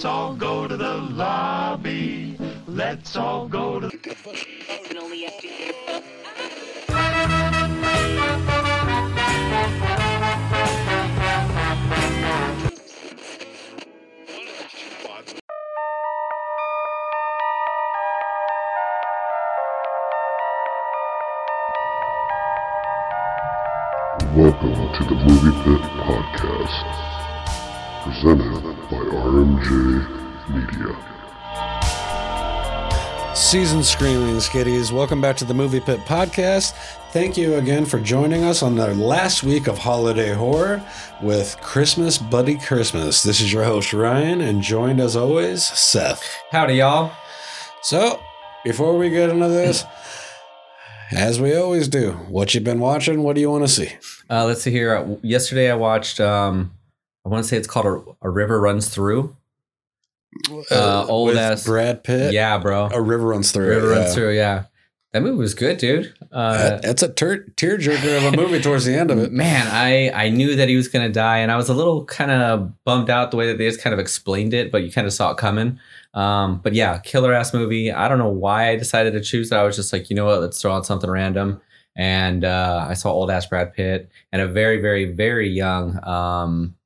Let's all go to the lobby. Let's all go to Welcome to the Movie Pit Podcast, presented by RMJ Media. Season screaming skitties. Welcome back to the Movie Pit Podcast. Thank you again for joining us on the last week of holiday horror with Christmas Bloody Christmas. This is your host Ryan, and joined as always Seth. Howdy, y'all. So, before we get into this, as we always do, what you've been watching? What do you want to see? Uh, let's see here. Uh, Yesterday, I watched. Um, I want to say it's called a, a River Runs Through. Uh, old with ass- Brad Pitt. Yeah, bro. a river runs through. River it, Runs yeah. Through. Yeah, that movie was good, dude. Uh, That- That's a ter- tearjerker of a movie towards the end of it. man, I I knew that he was gonna die, and I was a little kind of bummed out the way that they just kind of explained it, but you kind of saw it coming. Um, but yeah, killer ass movie. I don't know why I decided to choose that. I was just like, you know what, let's throw on something random. And uh, I saw old ass Brad Pitt and a very, very, very young, um,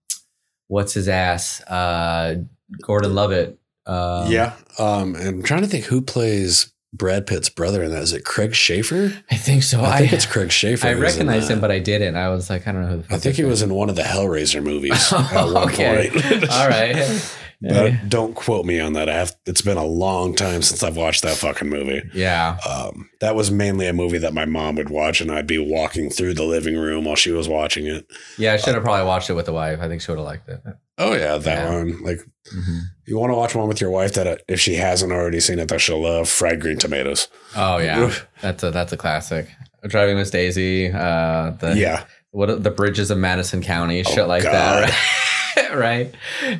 what's his ass, uh, Gordon Levitt. Um, yeah. Um, I'm trying to think who plays Brad Pitt's brother in that. Is it Craig Sheffer? I think so. I think it's Craig Sheffer. I recognized him, but I didn't. I was like, I don't know who the fuck I think he was in one of the Hellraiser movies at one okay. All right. But don't quote me on that. I have, it's been a long time since I've watched that fucking movie. Yeah. Um, that was mainly a movie that my mom would watch, and I'd be walking through the living room while she was watching it. Yeah, I should have probably watched it with the wife. I think she would have liked it. Oh yeah, that Yeah. one. Like you want to watch one with your wife that uh, if she hasn't already seen it, that she'll love fried green tomatoes. Oh yeah, that's a that's a classic. Driving Miss Daisy. Uh, the yeah, what the bridges of Madison County, shit Oh, like God. that. Right? right?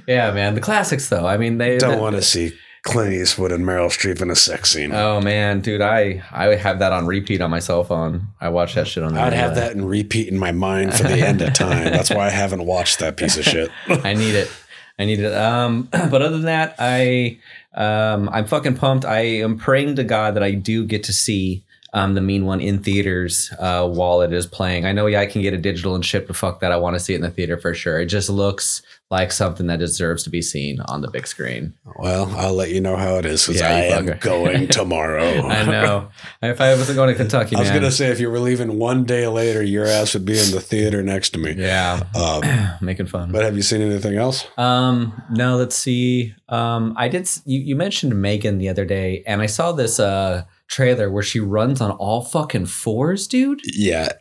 Yeah, man. The classics though. I mean, they. don't want to see Clint Eastwood and Meryl Streep in a sex scene. Oh man, dude, I I have that on repeat on my cell phone. I watch that shit on. the I'd have that in repeat in my mind for the end of time. That's why I haven't watched that piece of shit. I need it. I need it. Um, but other than that, I um, I'm fucking pumped. I am praying to God that I do get to see um, the mean one in theaters uh, while it is playing. I know, yeah, I can get a digital and ship, but fuck that. I want to see it in the theater for sure. It just looks like something that deserves to be seen on the big screen. Well, I'll let you know how it is because Yeah, I am fucker. going tomorrow. I know. if I wasn't going to Kentucky, I was gonna say if you were leaving one day later, your ass would be in the theater next to me. yeah, Um, making fun. but have you seen anything else? Um, no, let's see. Um, I did. You, you mentioned Megan the other day, and I saw this uh trailer where she runs on all fucking fours, dude. Yeah,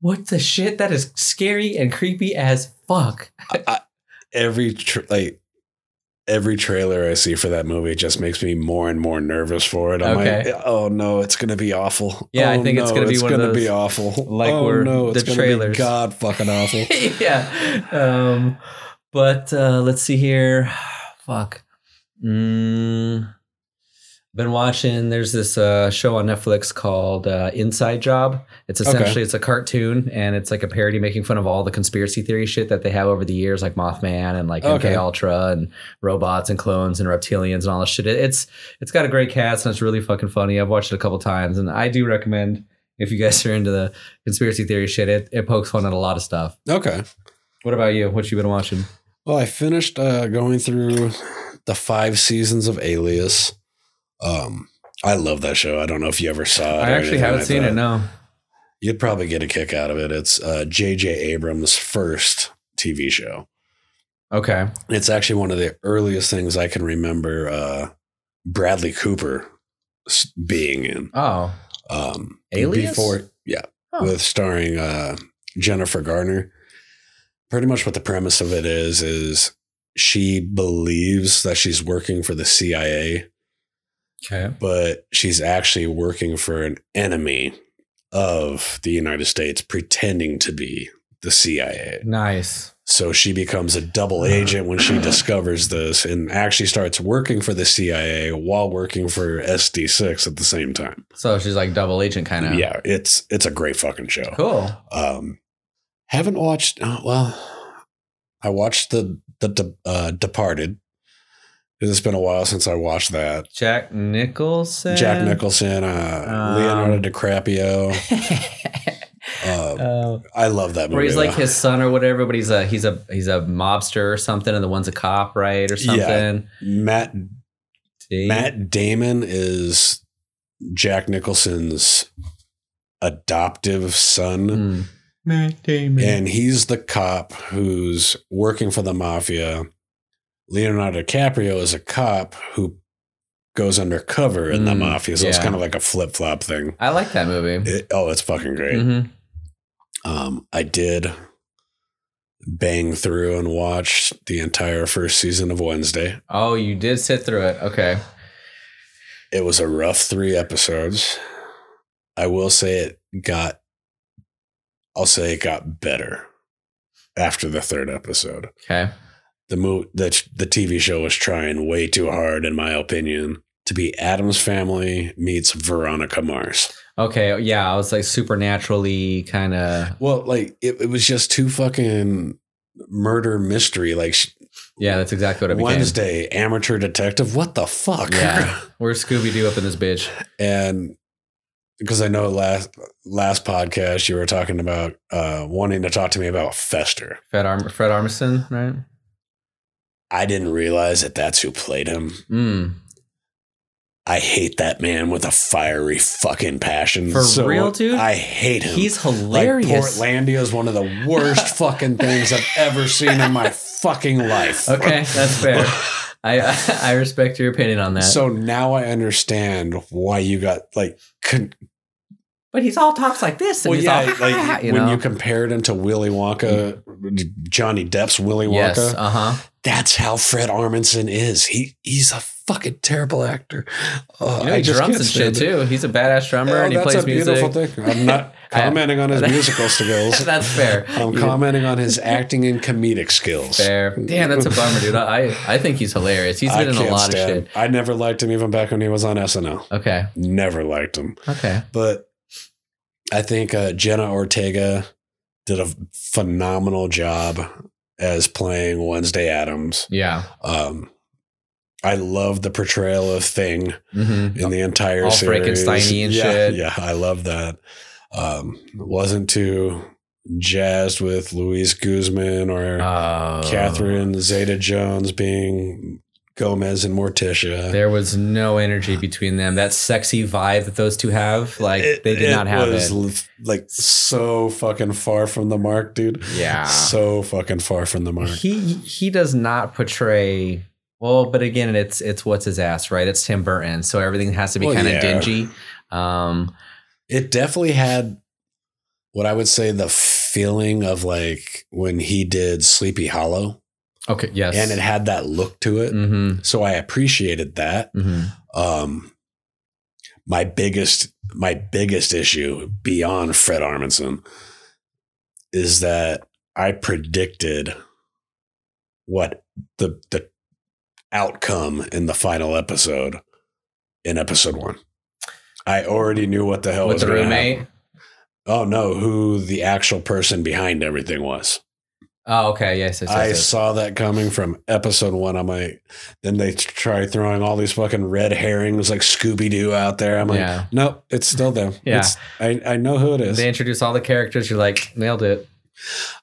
What the shit? That is scary and creepy as fuck. every tr like every trailer I see for that movie just makes me more and more nervous for it. I'm Okay. like, oh no, it's gonna be awful. Yeah, I Oh, think it's gonna be one of gonna be awful. like, oh where no, it's the gonna trailers- be god fucking awful. yeah. Um, but uh, let's see here. Fuck. Mm, been watching. There's this uh, show on Netflix called uh, Inside Job. It's Okay. essentially it's a cartoon and it's like a parody making fun of all the conspiracy theory shit that they have over the years, like Mothman and like Okay. MK Ultra and robots and clones and reptilians and all this shit. It- It's it's got a great cast and it's really fucking funny. I've watched it a couple times and I do recommend if you guys are into the conspiracy theory shit. It it pokes fun at a lot of stuff. Okay. What about you? What you been watching? Well, I finished uh, going through the five seasons of Alias. Um, I love that show. I don't know if you ever saw it. I actually haven't like seen that. it. No. You'd probably get a kick out of it. It's uh, J.J. Abrams' first TV show. Okay. It's actually one of the earliest things I can remember uh, Bradley Cooper being in. Oh. Um, Alias? Before, yeah, Oh. with starring uh, Jennifer Garner. pretty much what the premise of it is is she believes that she's working for the CIA, Okay. but she's actually working for an enemy of the United States, pretending to be the CIA. Nice. So she becomes a double agent when she discovers this and actually starts working for the CIA while working for SD6 at the same time. So she's like double agent kind of. Yeah, it's it's a great fucking show. Cool. Um, haven't watched. Uh, well, I watched the the uh, Departed. It's been a while since I watched that. Jack Nicholson. Jack Nicholson, uh, Um, Leonardo DiCaprio. Uh, Uh, I love that movie. where he's like though. his son or whatever, but he's a he's a he's a mobster or something, and the one's a cop, right, or something. Yeah. something. Matt Dave- Matt Damon is Jack Nicholson's adoptive son. Hmm. Matt Damon. and he's the cop who's working for the mafia. Leonardo DiCaprio is a cop who goes undercover in the Mm, mafia, so it's kind of like a flip flop thing. I like that movie. It, oh, it's fucking great. hmm Um, I did bang through and watch the entire first season of Wednesday. Oh, you did sit through it. Okay. It was a rough three episodes. I will say it got. I'll say it got better after the third episode. Okay. The mo- the the TV show was trying way too hard, in my opinion, to be Addams Family meets Veronica Mars. Okay. Yeah, I was like supernaturally kind of. Well, like it, it was just too fucking murder mystery. Like Yeah, that's exactly what it became. Wednesday, amateur detective. What the fuck? Yeah, we're Scooby Doo up in this bitch. and because I know last last podcast you were talking about uh, wanting to talk to me about Fester. Fred Arm Fred Armisen, right? I didn't realize that that's who played him. Mm. I hate that man with a fiery fucking passion. For real, dude? I hate him. He's like hilarious. Portlandia is one of the worst fucking things I've ever seen in my fucking life. okay, that's fair. I I respect your opinion on that. So now I understand why you got like, con- but he's all talks like this, and well, he's yeah, all like you when know. you compared him to Willy Wonka, Johnny Depp's Willy Wonka. yes, uh huh. That's how Fred Armisen is. He he's a fucking terrible actor. Oh, You know, I he just drums and shit it. too. He's a badass drummer, Oh, and he that's plays a beautiful music. thing. I'm not commenting on his musical skills. That's fair. I'm You- commenting on his acting and comedic skills. Fair. Damn, that's a bummer, dude. I I think he's hilarious. He's I been in a can't lot stand- of shit. I never liked him even back when he was on SNL. Okay. Never liked him. Okay. But I think uh, Jenna Ortega did a phenomenal job as playing Wednesday Addams. Yeah. Um, I love the portrayal of Thing hmm in the entire All series. Frankenstein-y and yeah, shit. Yeah, I love that. Um, wasn't too jazzed with Luis Guzman or Uh, Catherine Zeta Jones being Gomez and Morticia. There was no energy between them. That sexy vibe that those two have, like It- they did not have was it. like so fucking far from the mark, dude. Yeah. So fucking far from the mark. He he does not portray well, but again, it's it's what's his ass, right? It's Tim Burton, so everything has to be Well, kind of yeah. dingy. Um, It definitely had what I would say the feeling of like when he did Sleepy Hollow, okay, yes, and it had that look to it. mm-hmm, So I appreciated that. mm-hmm. Um, my biggest my biggest issue beyond Fred Armisen is that I predicted what the the outcome in the final episode in episode one. I already knew what the hell with was the roommate. happen. Oh no, who the actual person behind everything was. Oh, okay, yes, yes, yes, I yes. saw that coming from episode one. I'm like, then they try throwing all these fucking red herrings like Scooby Doo out there. I'm like, Yeah. nope, it's still them. Yeah. It's, I, I know who it is. They introduce all the characters. You're like, nailed it.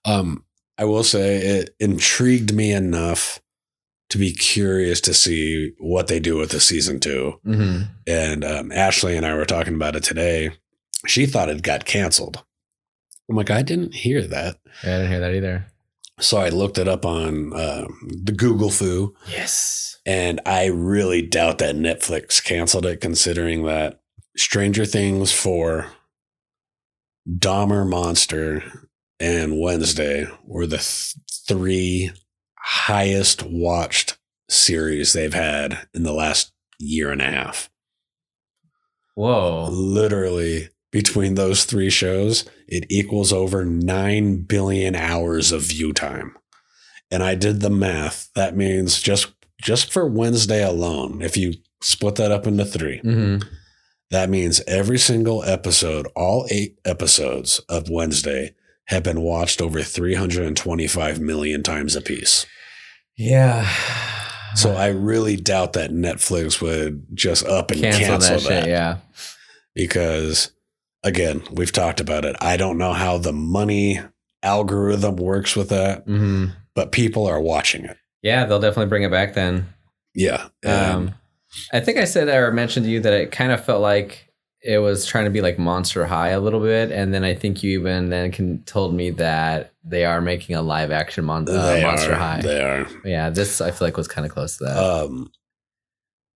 Um, I will say it intrigued me enough to be curious to see what they do with the season two. hmm And um, Ashley and I were talking about it today. She thought it got canceled. I'm like, I didn't hear that. Yeah, I didn't hear that either. So I looked it up on uh, the Google Foo. Yes. And I really doubt that Netflix canceled it, considering that Stranger Things 4, Dahmer Monster, and Wednesday were the th- three highest watched series they've had in the last year and a half. Whoa. Literally, between those three shows, it equals over 9 billion hours of view time. And I did the math. That means just just for Wednesday alone, if you split that up into 3, hmm that means every single episode, all 8 episodes of Wednesday have been watched over 325 million times apiece. Yeah. So I really doubt that Netflix would just up and cancel, cancel, that, that. shit. Yeah. because again, we've talked about it. I don't know how the money algorithm works with that, hmm but people are watching it. Yeah, they'll definitely bring it back then. Yeah. Um, I think I said or mentioned to you that it kind of felt like it was trying to be like Monster High a little bit, and then I think you even then can, told me that they are making a live action mon- uh, Monster are, High. They are. Yeah, this I feel like was kind of close to that. Um,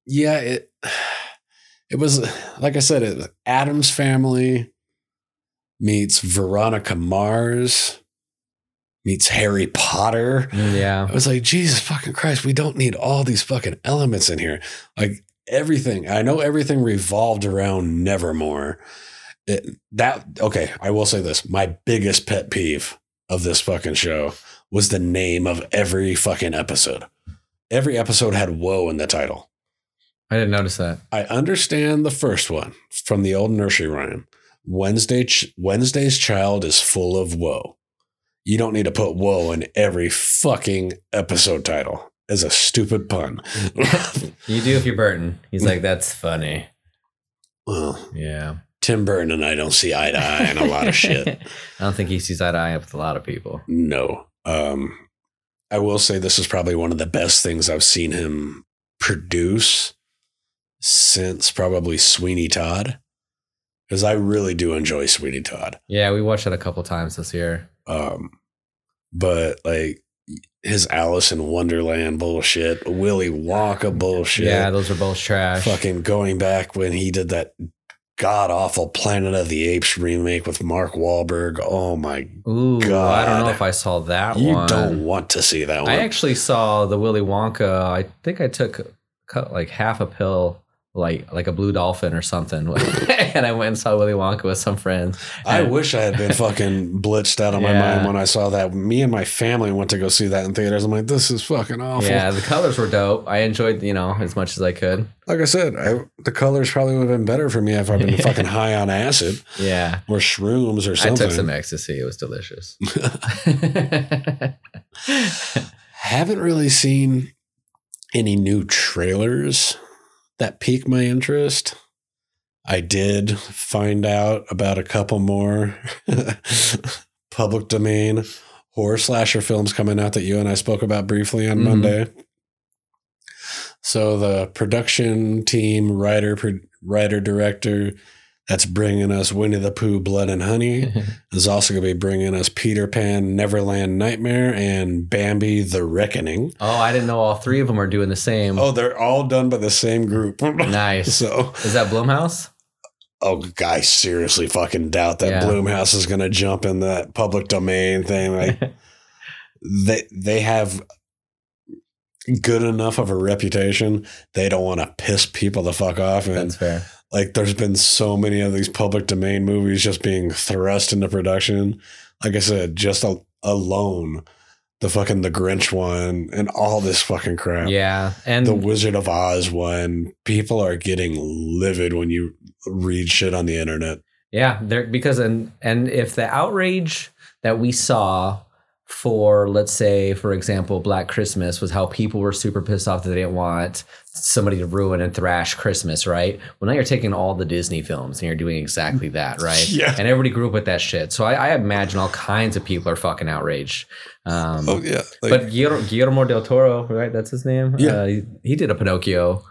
yeah, it it was like I said, it Addams family meets Veronica Mars meets Harry Potter. Yeah, I was like, Jesus fucking Christ, we don't need all these fucking elements in here. Like everything, I know everything revolved around Nevermore. It, that okay, I will say this: my biggest pet peeve of this fucking show was the name of every fucking episode. Every episode had "woe" in the title. I didn't notice that. I understand the first one from the old nursery rhyme. Wednesday, ch- Wednesday's child is full of woe. You don't need to put woe in every fucking episode title as a stupid pun. You do if you're Burton. He's like, that's funny. well, Yeah, Tim Burton and I don't see eye to eye on a lot of shit. I don't think he sees eye to eye with a lot of people. No. Um, I will say this is probably one of the best things I've seen him produce since probably Sweeney Todd. Because I really do enjoy Sweeney Todd. Yeah, we watched it a couple times this year. Um, but like his Alice in Wonderland bullshit, Willy Wonka bullshit. Yeah, those are both trash. fucking going back when he did that god awful Planet of the Apes remake with Mark Wahlberg. Oh my, Ooh, I don't know if I saw that you one. don't want to see that one. I actually saw the Willy Wonka. I think I took cut like half a pill, like like a blue dolphin or something, and I went and saw Willy Wonka with some friends. I wish I had been fucking blitzed out of my mind when I saw that. Me and my family went to go see that in theaters. I'm like, this is fucking awful. Yeah, the colors were dope. I enjoyed, you know, as much as I could. Like I said, I, the colors probably would have been better for me if I'd been fucking high on acid Yeah. or shrooms or something. I took some ecstasy. It was delicious. Haven't really seen any new trailers that piqued my interest. I did find out about a couple more public domain horror slasher films coming out that you and I spoke about briefly on Mhm. Monday. So the production team, writer, pro- writer, director that's bringing us Winnie the Pooh, Blood and Honey is also going to be bringing us Peter Pan, Neverland Nightmare, and Bambi, The Reckoning. oh, I didn't know all three of them are doing the same. Oh, they're all done by the same group. nice. So, Is that Blumhouse? oh, I seriously fucking doubt that Yeah. Blumhouse is going to jump in that public domain thing. Like they they have good enough of a reputation. They don't want to piss people the fuck off. And That's fair. Like, there's been so many of these public domain movies just being thrust into production. Like I said, just a, alone, the fucking The Grinch one and all this fucking crap. Yeah. And the Wizard of Oz one. People are getting livid when you read shit on the internet. Yeah, there because and and if the outrage that we saw for let's say for example Black Christmas was how people were super pissed off that they didn't want somebody to ruin and thrash Christmas, right? Well, now you're taking all the Disney films and you're doing exactly that, right? Yeah. And everybody grew up with that shit. So I, I imagine all kinds of people are fucking outraged. Um, Oh yeah, but Guillermo, Guillermo del Toro, right? That's his name. Yeah. uh, he, he did a Pinocchio.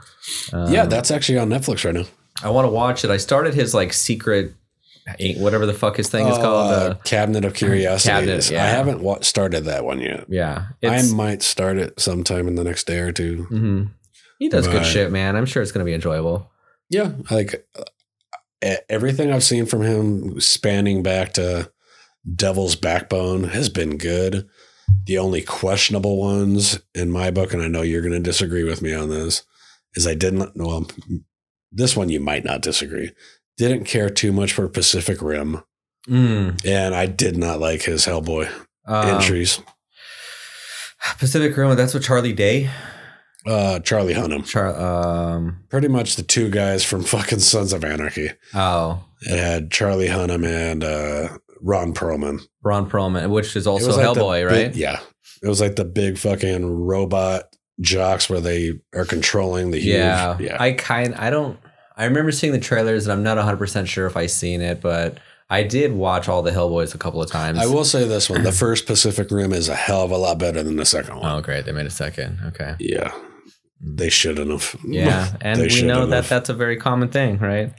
Um, yeah, that's actually on Netflix right now. I want to watch it. I started his like secret, whatever the fuck his thing is Uh, called. Uh, Cabinet of Curiosities. Cabinet, yeah. I haven't wa- started that one yet. yeah, I might start it sometime in the next day or two. mhm. he does good shit, man. I'm sure it's gonna be enjoyable. Yeah, like uh, everything I've seen from him, spanning back to Devil's Backbone has been good. The only questionable ones in my book, and I know you're going to disagree with me on this, is I didn't, well, this one you might not disagree. Didn't care too much for Pacific Rim, Mm, and I did not like his Hellboy um, entries. Pacific Rim. That's what Charlie Day. Uh, Charlie Hunnam. Char. Um. Pretty much the two guys from fucking Sons of Anarchy. Oh, It had Charlie Hunnam and uh, Ron Perlman. Ron Perlman, which is also like Hellboy, big- right? yeah. It was like the big fucking robot jocks where they are controlling the huge. Yeah. yeah. I kind. I don't. I remember seeing the trailers, and I'm not 100 percent sure if I seen it, but I did watch all the Hellboys a couple of times. I will say this one: the first Pacific Rim is a hell of a lot better than the second one. Oh, great! They made a second. Okay. Yeah, they shouldn't have. Yeah, and we know that have. that's a very common thing, right?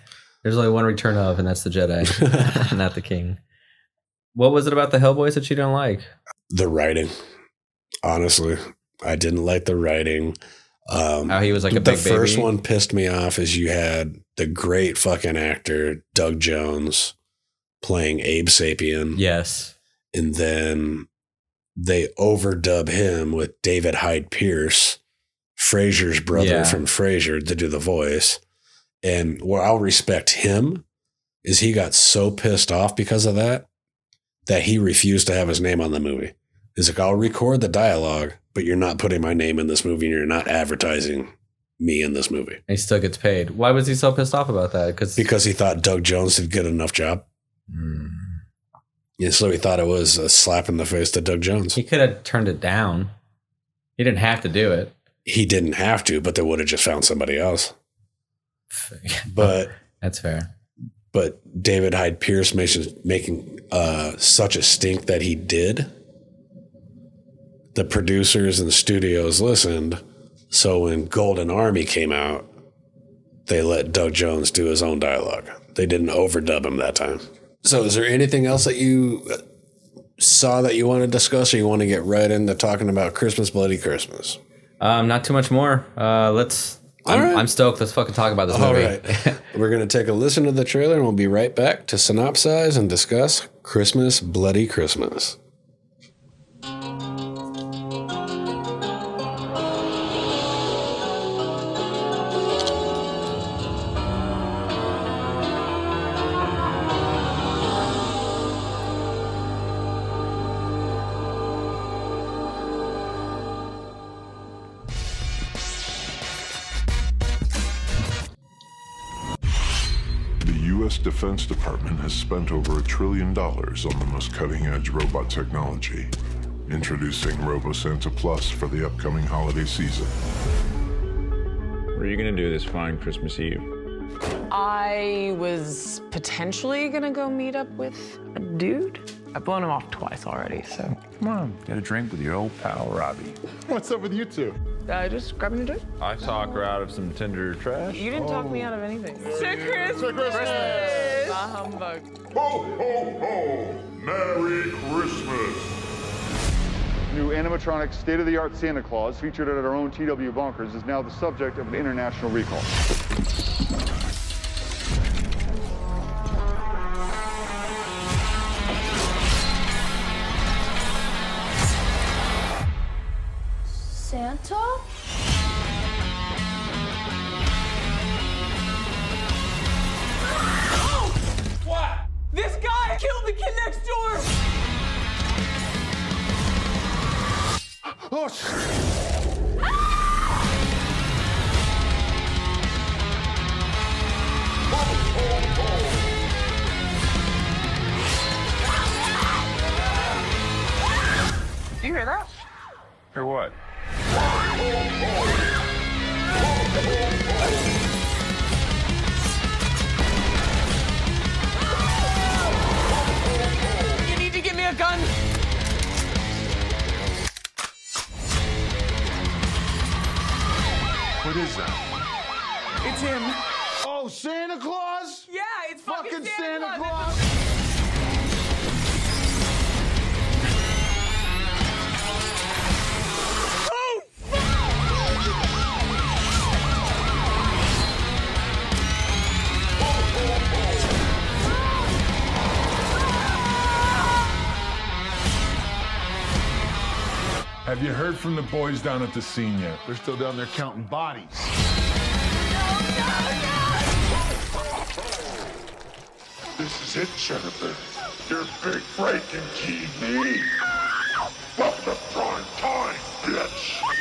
There's only one return of, and that's the Jedi, not the King. What was it about the Hellboys that you don't like? the writing. Honestly, I didn't like the writing. Um, How he was like a the first baby? one pissed me off is you had the great fucking actor Doug Jones playing Abe Sapien. Yes. and then they overdub him with David Hyde Pierce, Frasier's brother Yeah. from Frasier, to do the voice. And where I'll respect him is he got so pissed off because of that that he refused to have his name on the movie. He's like, I'll record the dialogue, but you're not putting my name in this movie and you're not advertising me in this movie. And he still gets paid. Why was he so pissed off about that? Because Because he thought Doug Jones did good enough job. And so he thought it was a slap in the face to Doug Jones. he could have turned it down. He didn't have to do it. he didn't have to, but they would have just found somebody else. But That's fair. but David Hyde Pierce making making uh, such a stink that he did. The producers and studios listened, so when Golden Army came out, they let Doug Jones do his own dialogue. They didn't overdub him that time. So, is there anything else that you uh, saw that you want to discuss, or you want to get right into talking about Christmas, Bloody Christmas? Um, not too much more. Uh, let's. All I'm, right. I'm stoked. Let's fucking talk about this All movie. right. We're going to take a listen to the trailer and we'll be right back to synopsize and discuss Christmas, Bloody Christmas. Defense Department has spent over a trillion dollars on the most cutting edge robot technology. Introducing RoboSanta Plus for the upcoming holiday season. What are you gonna do this fine Christmas Eve? I was potentially gonna go meet up with a dude. I've blown him off twice already, so Come on, get a drink with your old pal Robbie. What's up with you two? Uh, just grabbing a drink. I talk her out of some Tinder trash. You didn't talk me out of anything. Sick Christmas! Christmas! Bah humbug. Ho, ho, ho! Merry Christmas! New animatronic state-of-the-art Santa Claus, featured at our own TW Bonkers, is now the subject of an international recall. Santa? This guy killed the kid next door! Oh, sh- Do you hear that? Or what? You need to give me a gun! What is that? It's him. oh, Santa Claus? Yeah, it's fucking, Fucking Santa, Santa Claus. Claus! Have you heard from the boys down at the scene yet? They're still down there counting bodies. This is it, Jennifer. Your big break breaking TV. Welcome to prime time, bitch.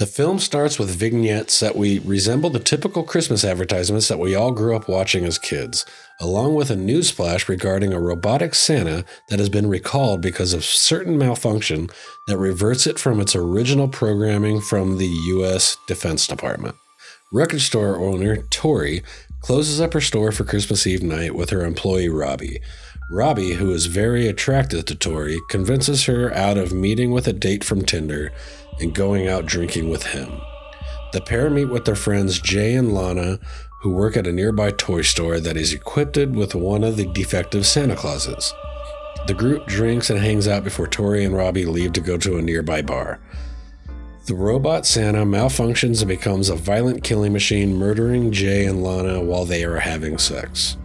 The film starts with vignettes that we resemble the typical Christmas advertisements that we all grew up watching as kids, along with a newsflash regarding a robotic Santa that has been recalled because of certain malfunction that reverts it from its original programming from the U.S. Defense Department. Record store owner Tori closes up her store for Christmas Eve night with her employee Robbie. Robbie, who is very attracted to Tori, convinces her out of meeting with a date from Tinder and going out drinking with him. The pair meet with their friends Jay and Lana, who work at a nearby toy store that is equipped with one of the defective Santa Clauses. The group drinks and hangs out before Tori and Robbie leave to go to a nearby bar. The robot Santa malfunctions and becomes a violent killing machine, murdering Jay and Lana while they are having sex.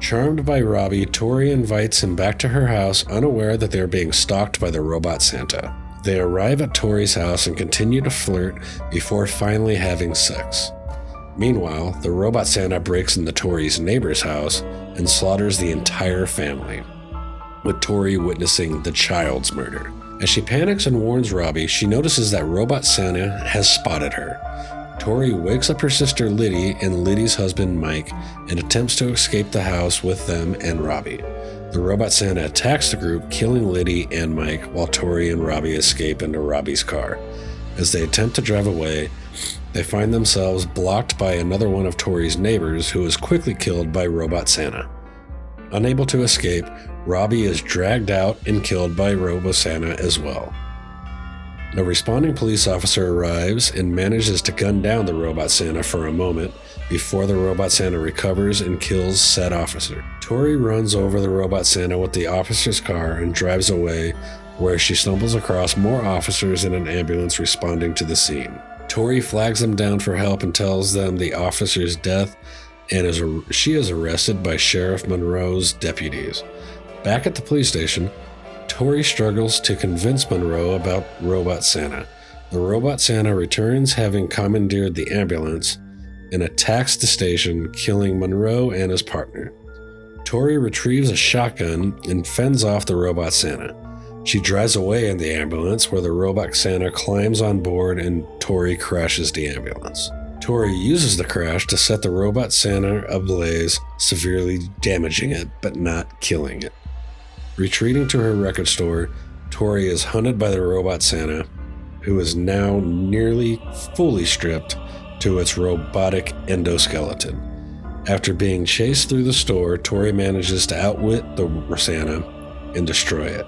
Charmed by Robbie, Tori invites him back to her house, unaware that they are being stalked by the robot Santa. They arrive at Tori's house and continue to flirt before finally having sex. Meanwhile, the robot Santa breaks into Tori's neighbor's house and slaughters the entire family, with Tori witnessing the child's murder. As she panics and warns Robbie, she notices that Robot Santa has spotted her. Tori wakes up her sister Liddy and Liddy's husband Mike and attempts to escape the house with them and Robbie. The robot Santa attacks the group, killing Liddy and Mike while Tori and Robbie escape into Robbie's car. As they attempt to drive away, they find themselves blocked by another one of Tori's neighbors who is quickly killed by Robot Santa. Unable to escape, Robbie is dragged out and killed by Robo Santa as well. A responding police officer arrives and manages to gun down the robot Santa for a moment before the robot Santa recovers and kills said officer. Tori runs over the robot Santa with the officer's car and drives away, where she stumbles across more officers in an ambulance responding to the scene. Tori flags them down for help and tells them the officer's death and is she is arrested by Sheriff Monroe's deputies. Back at the police station, Tori struggles to convince Monroe about Robot Santa. The Robot Santa returns having commandeered the ambulance and attacks the station, killing Monroe and his partner. Tori retrieves a shotgun and fends off the Robot Santa. She drives away in the ambulance where the Robot Santa climbs on board and Tori crashes the ambulance. Tori uses the crash to set the Robot Santa ablaze, severely damaging it but not killing it. Retreating to her record store, Tori is hunted by the robot Santa, who is now nearly fully stripped to its robotic endoskeleton. After being chased through the store, Tori manages to outwit the Rosanna and destroy it.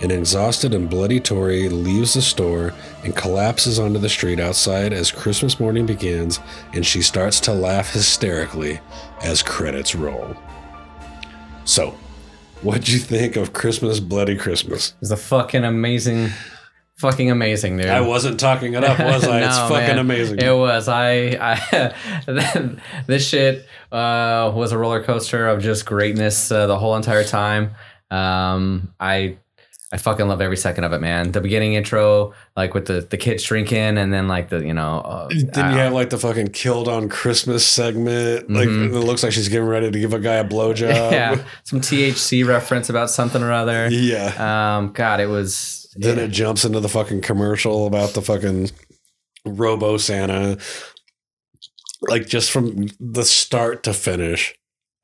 An exhausted and bloody Tori leaves the store and collapses onto the street outside as Christmas morning begins, and she starts to laugh hysterically as credits roll. So, What'd you think of Christmas Bloody Christmas? It's a fucking amazing, fucking amazing, dude. I wasn't talking it up, was I? No, it's fucking man. amazing. It was. I, I this shit uh, was a roller coaster of just greatness uh, the whole entire time. Um, I I fucking love every second of it, man. The beginning intro, like with the the kids drinking, and then like the you know, uh, Didn't you have like the fucking killed on Christmas segment? Like Mhm. it looks like she's getting ready to give a guy a blowjob. yeah, some THC reference about something or other. Yeah. Um, God, it was. Then it jumps into the fucking commercial about the fucking Robo Santa. Like just from the start to finish.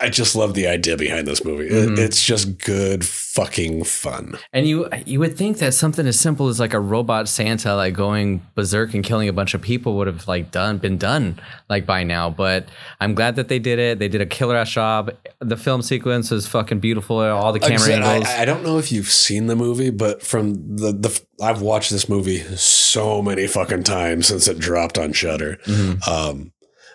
I just love the idea behind this movie. It- Mhm. it's just good fucking fun. And you you would think that something as simple as like a robot Santa like going berserk and killing a bunch of people would have like done been done like by now. But I'm glad that they did it. They did a killer ass job. The film sequence was fucking beautiful. All the Like camera said, angles. I, I don't know if you've seen the movie, but from the the I've watched this movie so many fucking times since it dropped on Shudder. Mhm. Um,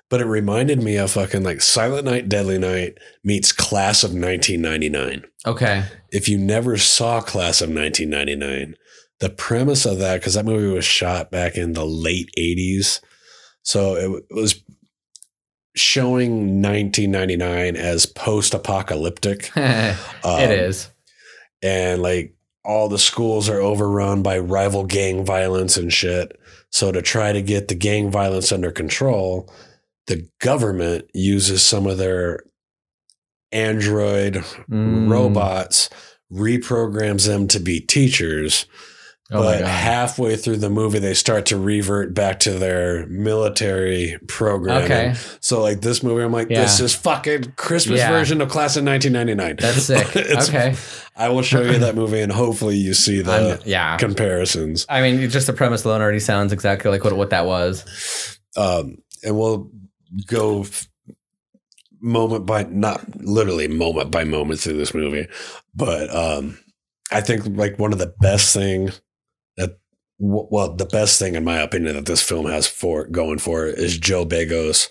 but it reminded me of fucking like Silent Night, Deadly Night meets Class of 1999. Okay. If you never saw Class of 1999, the premise of that because that movie was shot back in the late 80s, so it, was showing 1999 as post-apocalyptic. it Um, is. and like all the schools are overrun by rival gang violence and shit. So to try to get the gang violence under control, the government uses some of their android Mm. robots, reprograms them to be teachers. Oh but halfway through the movie, they start to revert back to their military programming. Okay. So, like this movie, I'm like, Yeah. this is fucking Christmas Yeah. version of Class of 1999. That's sick. Okay. I will show you that movie, and hopefully, you see the I'm- yeah. comparisons. I mean, just the premise alone already sounds exactly like what what that was. Um, and we'll go f- moment by not literally moment by moment through this movie, but um, I think like one of the best thing that well, the best thing in my opinion that this film has for going for it is Joe Begos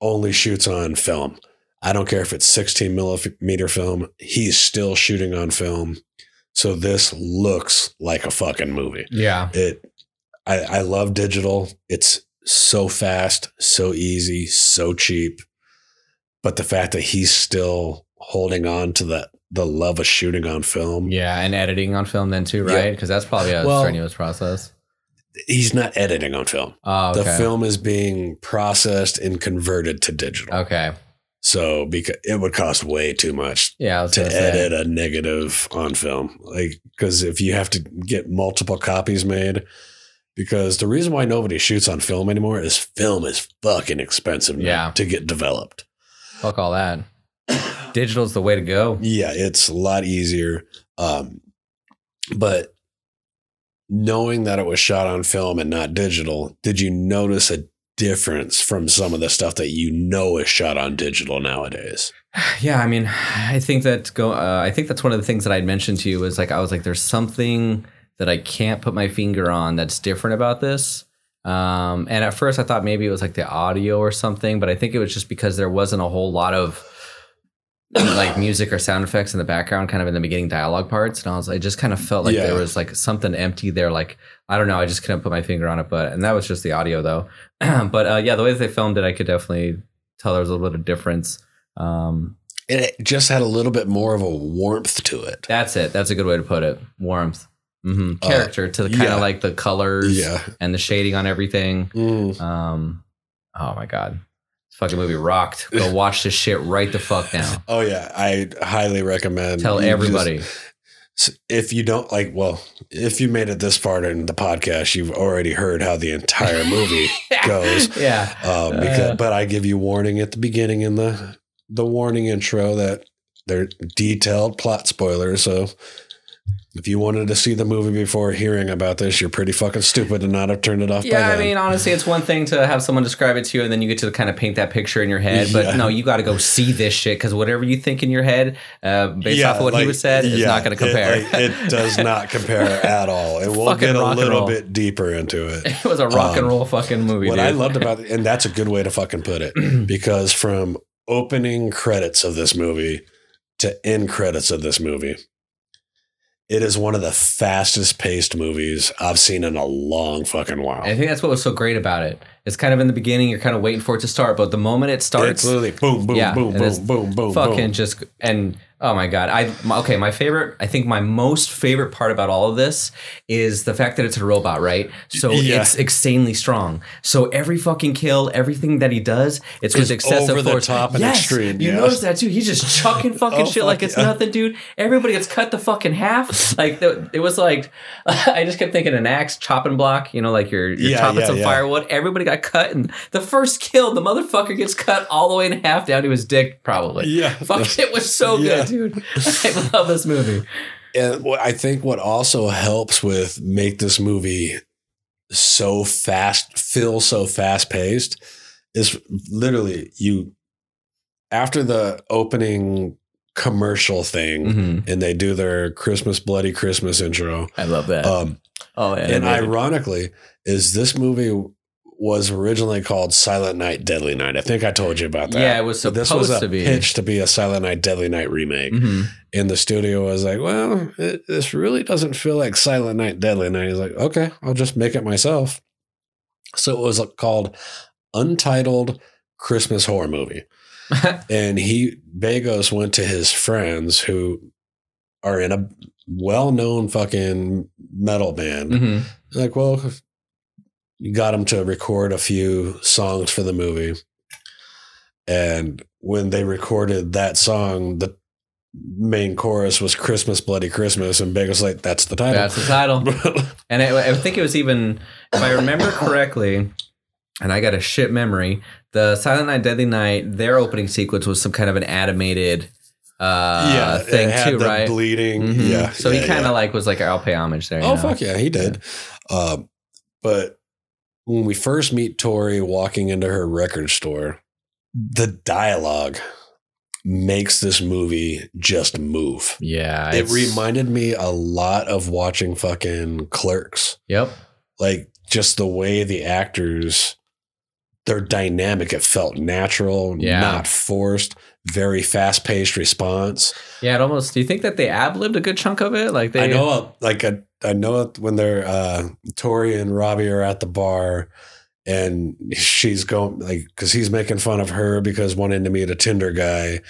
only shoots on film. I don't care if it's 16 millimeter film, he's still shooting on film. So this looks like a fucking movie Yeah. it I, I love digital it's so fast so easy so cheap but the fact that he's still holding on to the the love of shooting on film Yeah, and editing on film then too, right? Because that's probably a Well- strenuous process. he's not editing on film Oh, okay. the film is being processed and converted to digital Okay. so because it would cost way too much Yeah, to gonna say. edit a negative on film like because if you have to get multiple copies made because the reason why nobody shoots on film anymore is film is fucking expensive Yeah. to get developed Fuck all that. Digital's the way to go. yeah it's a lot easier um but knowing that it was shot on film and not digital did you notice a difference from some of the stuff that you know is shot on digital nowadays Yeah, I mean, I think that go. Uh, I think that's one of the things that I'd mentioned to you was like I was like, there's something that I can't put my finger on that's different about this. Um, and at first I thought maybe it was like the audio or something, but I think it was just because there wasn't a whole lot of like music or sound effects in the background, kind of in the beginning dialogue parts. And I was, I just kind of felt like Yeah. there was like something empty there. Like I don't know, I just couldn't put my finger on it. But and that was just the audio though. but uh, yeah, the way that they filmed it, I could definitely tell there was a little bit of difference. Um, it just had a little bit more of a warmth to it that's it. That's a good way to put it. Warmth, hmm character to the kind Uh, yeah. of like the colors, yeah and the shading on everything. Mm. Um, oh my god, this fucking movie rocked. Go watch this shit right the fuck now. Oh yeah, I highly recommend. Tell everybody. just- if you don't like, well, if you made it this far in the podcast, you've already heard how the entire movie goes. yeah. Um, because, Uh. but I give you warning at the beginning in the the warning intro that they're detailed plot spoilers. So if you wanted to see the movie before hearing about this, you're pretty fucking stupid to not have turned it off. by Yeah, I mean, honestly, it's one thing to have someone describe it to you, and then you get to kind of paint that picture in your head. But Yeah. no, you got to go see this shit because whatever you think in your head, uh, based off of what he was said, is yeah, not going to compare. It, like, it does not compare at all. And we'll Fucking get a little bit deeper into it. it was a rock and Um, roll fucking movie. What dude. I loved about it, and that's a good way to fucking put it, because from opening credits of this movie to end credits of this movie, it is one of the fastest paced movies I've seen in a long fucking while. I think that's what was so great about it. It's kind of in the beginning, you're kind of waiting for it to start, but the moment it starts, it's literally boom, boom, yeah, boom, and it's boom, boom, boom, fucking boom. just and oh my god. I okay my favorite i think my most favorite part about all of this is the fact that it's a robot right? So Yeah. it's insanely strong. So every fucking kill everything that he does it's with excessive over the top and yes, extreme, you yeah. notice that too? He's just chucking fucking Oh, shit fuck like it's yeah. nothing dude. Everybody gets cut the fucking half. Like the, it was like i just kept thinking an axe chopping block you know like you're, you're chopping some firewood. Everybody got cut and the first kill the motherfucker gets cut all the way in half down to his dick probably. Yeah. Fuck, it was so good, dude. I love this movie. And what I think what also helps with make this movie so fast, feel so fast paced, is literally you after the opening commercial thing, Mhm. and they do their Christmas bloody Christmas intro. I love that. Um, oh, yeah. and ironically, is this movie was originally called Silent Night, Deadly Night. I think I told you about that. Yeah, it was So this was supposed a to be. pitch to be a Silent Night, Deadly Night remake Mhm. and the studio was like, "Well, it, this really doesn't feel like Silent Night, Deadly Night." He's like, "Okay, I'll just make it myself." So it was called Untitled Christmas Horror Movie, and he Begos went to his friends who are in a well-known fucking metal band. Mhm. Like, well, got them to record a few songs for the movie. And when they recorded that song, the main chorus was Christmas, Bloody Christmas. And Big was like, that's the title. That's the title. And I, I think it was even, if I remember correctly, and I got a shit memory, the Silent Night, Deadly Night, their opening sequence was some kind of an animated uh, yeah, thing too, the right? Bleeding. Mhm. Yeah. So yeah, he kind of yeah. like was like, I'll pay homage there. Oh know? fuck yeah, he did. Um, but when we first meet Tori walking into her record store, the dialogue makes this movie just move. Yeah. It reminded me a lot of watching fucking Clerks. Yep. Like just the way the actors, their dynamic, it felt natural, Yeah. not forced. Very fast paced response. Yeah. It almost, do you think that they ab libbed a good chunk of it? Like they, I know, uh, like I, I know it when they're uh, Tori and Robbie are at the bar, and she's going like because he's making fun of her because wanting to meet a Tinder guy.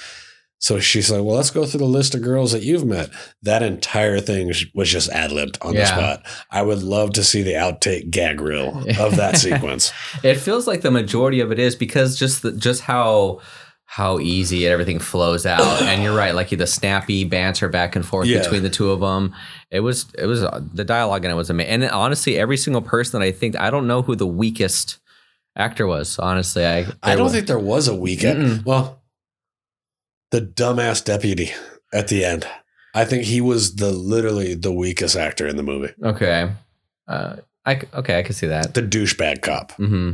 So she's like, "Well, let's go through the list of girls that you've met." That entire thing was just ad libbed on the spot. I would love to see the outtake gag reel of that sequence. It feels like the majority of it is because just the, just how how easy everything flows out. and you're right, like the snappy banter back and forth Yeah. between the two of them. It was it was uh, the dialogue in it was amazing. And honestly, every single person that I think I don't know who the weakest actor was. Honestly, I I don't was- think there was a. Mm-mm. Well, the dumbass deputy at the end. I think he was the literally the weakest actor in the movie. Okay, uh, I okay I can see that. The douchebag cop. hmm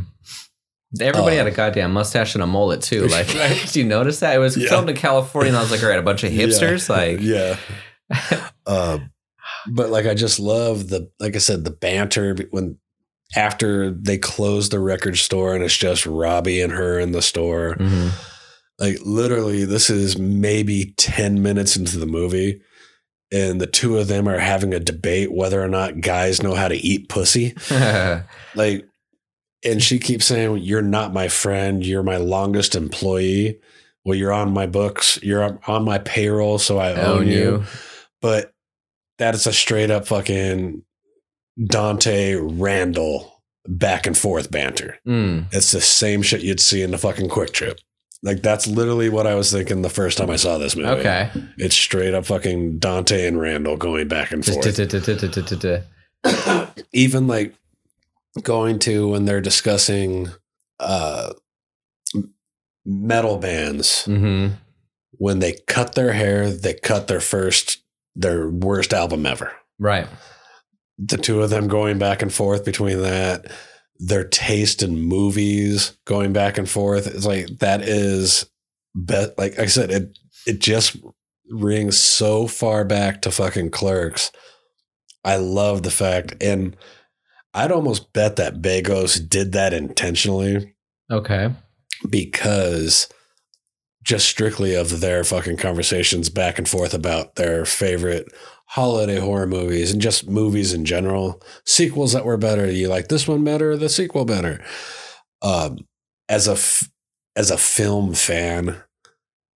Everybody Uh, had a goddamn mustache and a mullet too. Like, Right. did you notice that? It was Yeah. filmed in California, and I was like, all right, a bunch of hipsters. Yeah. Like, yeah. um, but like I just love the like I said the banter when after they close the record store and it's just Robbie and her in the store. mhm. Like literally, this is maybe ten minutes into the movie, and the two of them are having a debate whether or not guys know how to eat pussy. Like, and she keeps saying, "You're not my friend. You're my longest employee. Well, you're on my books. You're on- my payroll, so I own, you. But that is a straight up fucking Dante Randall back and forth banter. Mm. It's the same shit you'd see in the fucking quick trip. Like that's literally what I was thinking the first time I saw this movie. Okay. It's straight up fucking Dante and Randall going back and forth. even like going to when they're discussing uh metal bands Mhm. when they cut their hair they cut their first their worst album ever Right. the two of them going back and forth between that their taste in movies going back and forth it's like that is bet like i said it it just rings so far back to fucking clerks i love the fact and i'd almost bet that Begos did that intentionally. Okay. because just strictly of their fucking conversations back and forth about their favorite holiday horror movies and just movies in general. Sequels that were better. You like this one better or the sequel better. Um as a f- as a film fan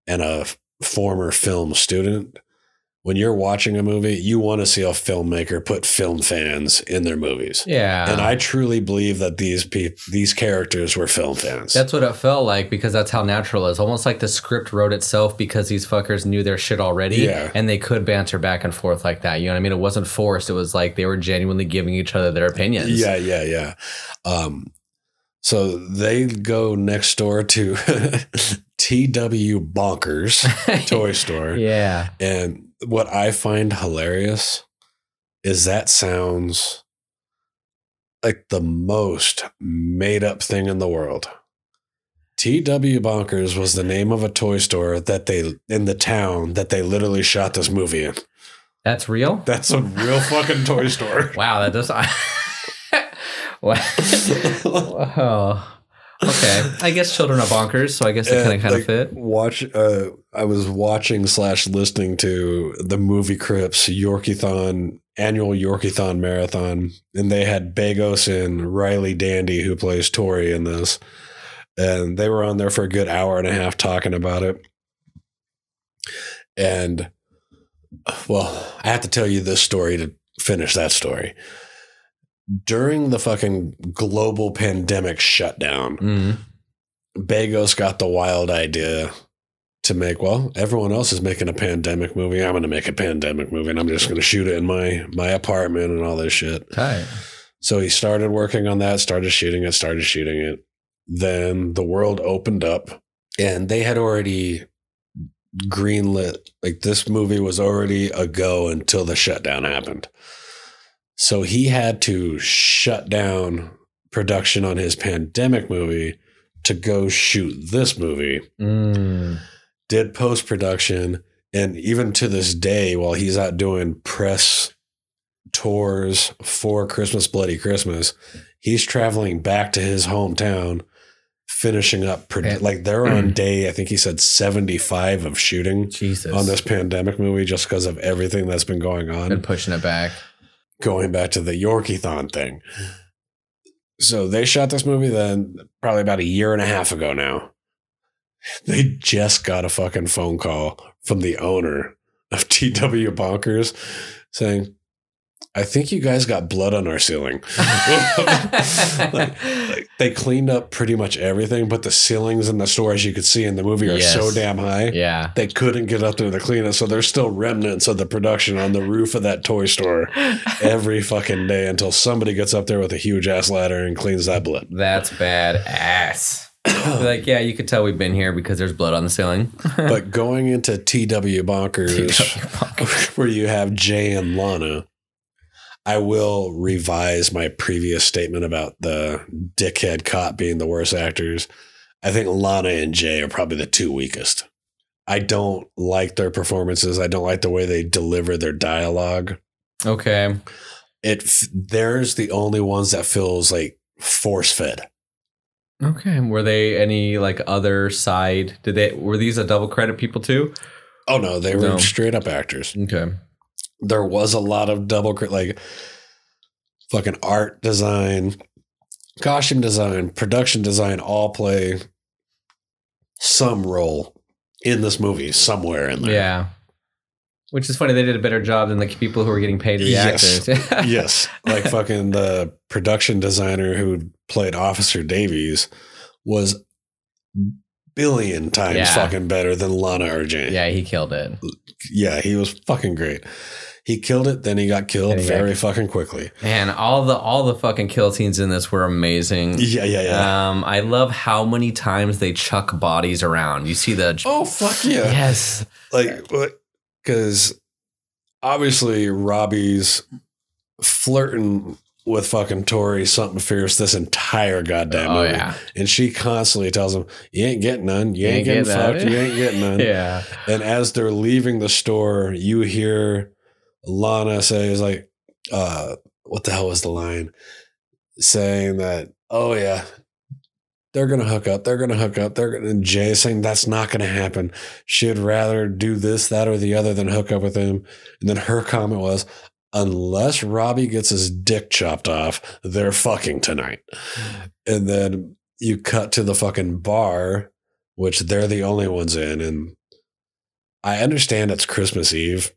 and a former film student when you're watching a movie you want to see a filmmaker put film fans in their movies Yeah. and I truly believe that these people, these characters were film fans. That's what it felt like because that's how natural it is. Almost like the script wrote itself because these fuckers knew their shit already Yeah. and they could banter back and forth like that. You know what I mean? It wasn't forced. It was like they were genuinely giving each other their opinions. Yeah, yeah, yeah. Um, so they go next door to TW Bonkers toy store, Yeah. and what I find hilarious is that sounds like the most made up thing in the world. TW Bonkers was the name of a toy store that they in the town that they literally shot this movie in. That's real? That's a real fucking toy store. Wow, that does. wow. Okay, I guess children are bonkers, so I guess it kind of kind of fit. Watch. Uh, I was watching slash listening to the movie Crypt's Yorkie'thon annual Yorkie'thon marathon, and they had Begos and Riley Dandy who plays Tori in this, and they were on there for a good hour and a half talking about it, and well, I have to tell you this story to finish that story. During the fucking global pandemic shutdown, Mm. Begos got the wild idea to make, well, everyone else is making a pandemic movie. I'm going to make a pandemic movie and I'm just going to shoot it in my my apartment and all this shit. Tight. So he started working on that, started shooting it, started shooting it. Then the world opened up and they had already greenlit like this movie was already a go until the shutdown happened. So he had to shut down production on his pandemic movie to go shoot this movie. Mm. Did post production and even to this day while he's out doing press tours for Christmas Bloody Christmas, he's traveling back to his hometown finishing up produ- like they're on day I think he said 75 of shooting Jesus. on this pandemic movie just because of everything that's been going on And pushing it back. Going back to the Yorkie-thon thing. So they shot this movie then probably about a year and a half ago now. They just got a fucking phone call from the owner of TW Bonkers saying, I think you guys got blood on our ceiling. like, like, they cleaned up pretty much everything, but the ceilings in the store, as you could see in the movie, are Yes. so damn high. yeah. They couldn't get up there to clean it, so there's still remnants of the production on the roof of that toy store every fucking day until somebody gets up there with a huge ass ladder and cleans that blood. That's bad ass. like, yeah, you could tell we've been here because there's blood on the ceiling. But going into TW Bonkers, where you have Jay and Lana, I will revise my previous statement about the dickhead cop being the worst actors. I think Lana and Jay are probably the two weakest. I don't like their performances. I don't like the way they deliver their dialogue. okay. It there's the only ones that feels like force fed. Okay. Were they any like other side? Did they were these a double credit people too? Oh no, they were No. straight up actors. Okay. There was a lot of double crit like fucking art design costume design production design all play some role in this movie somewhere in there Yeah. Which is funny. They did a better job than the people who were getting paid to be Yes. actors. yes like fucking the production designer who played officer davies was billion times Yeah. fucking better than lana or jane yeah, he killed it. yeah he was fucking great he killed it then he got killed got very killed. fucking quickly And all the all the fucking kill scenes in this were amazing. yeah yeah yeah Um, I love how many times they chuck bodies around. You see the oh fuck yeah yes, like because obviously robbie's flirting with fucking tori something fierce this entire goddamn Oh, movie yeah. and she constantly tells him you ain't getting none you, You ain't, ain't getting getting none." fucked you ain't getting none yeah, and as they're leaving the store you hear lana says like uh what the hell was the line? Saying that oh yeah they're gonna hook up they're gonna hook up they're gonna and jay saying that's not gonna happen. She'd rather do this that or the other than hook up with him. And then her comment was unless robbie gets his dick chopped off they're fucking tonight. And then you cut to the fucking bar which they're the only ones in and i understand it's christmas eve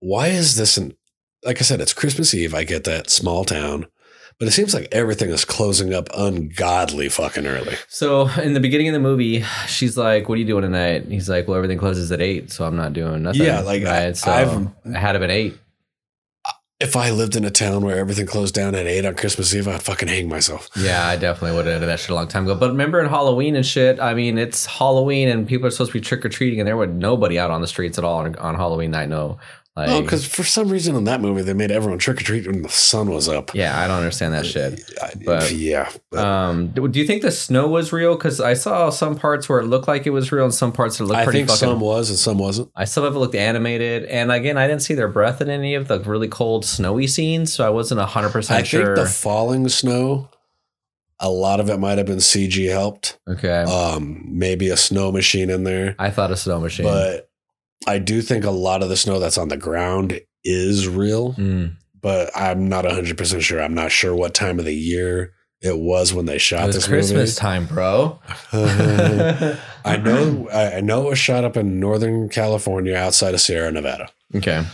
why is this an like i said it's christmas eve i get that small town but it seems like everything is closing up ungodly fucking early So in the beginning of the movie, she's like, "What are you doing tonight?" And he's like, "Well, everything closes at 8, so I'm not doing nothing." Yeah, like, I- So I've- it had to been eight. if i lived in a town where everything closed down at 8 on christmas eve i'd fucking hang myself Yeah, I definitely would have done that shit a long time ago. But remember in Halloween and shit, I mean, it's Halloween and people are supposed to be trick or treating, and there was nobody out on the streets at all on, on Halloween night. No, like, oh because for some reason in that movie they made everyone trick-or-treat when the sun was up yeah, I don't understand that shit. But- yeah but Um, do, you think the snow was real? Because I saw some parts where it looked like it was real, and some parts that looked i pretty think fucking. some was and some wasn't I still have it looked animated, and again, I didn't see their breath in any of the really cold, snowy scenes, so I wasn't hundred percent. i percent think sure. the falling snow a lot of it might have been cg helped okay, um maybe a snow machine in there I thought a snow machine, but I do think a lot of the snow that's on the ground is real, Mm. but I'm not 100% sure. I'm not sure what time of the year it was when they it shot was this Christmas movie. time, bro. I know I I know it was shot up in Northern California outside of Sierra Nevada. Okay.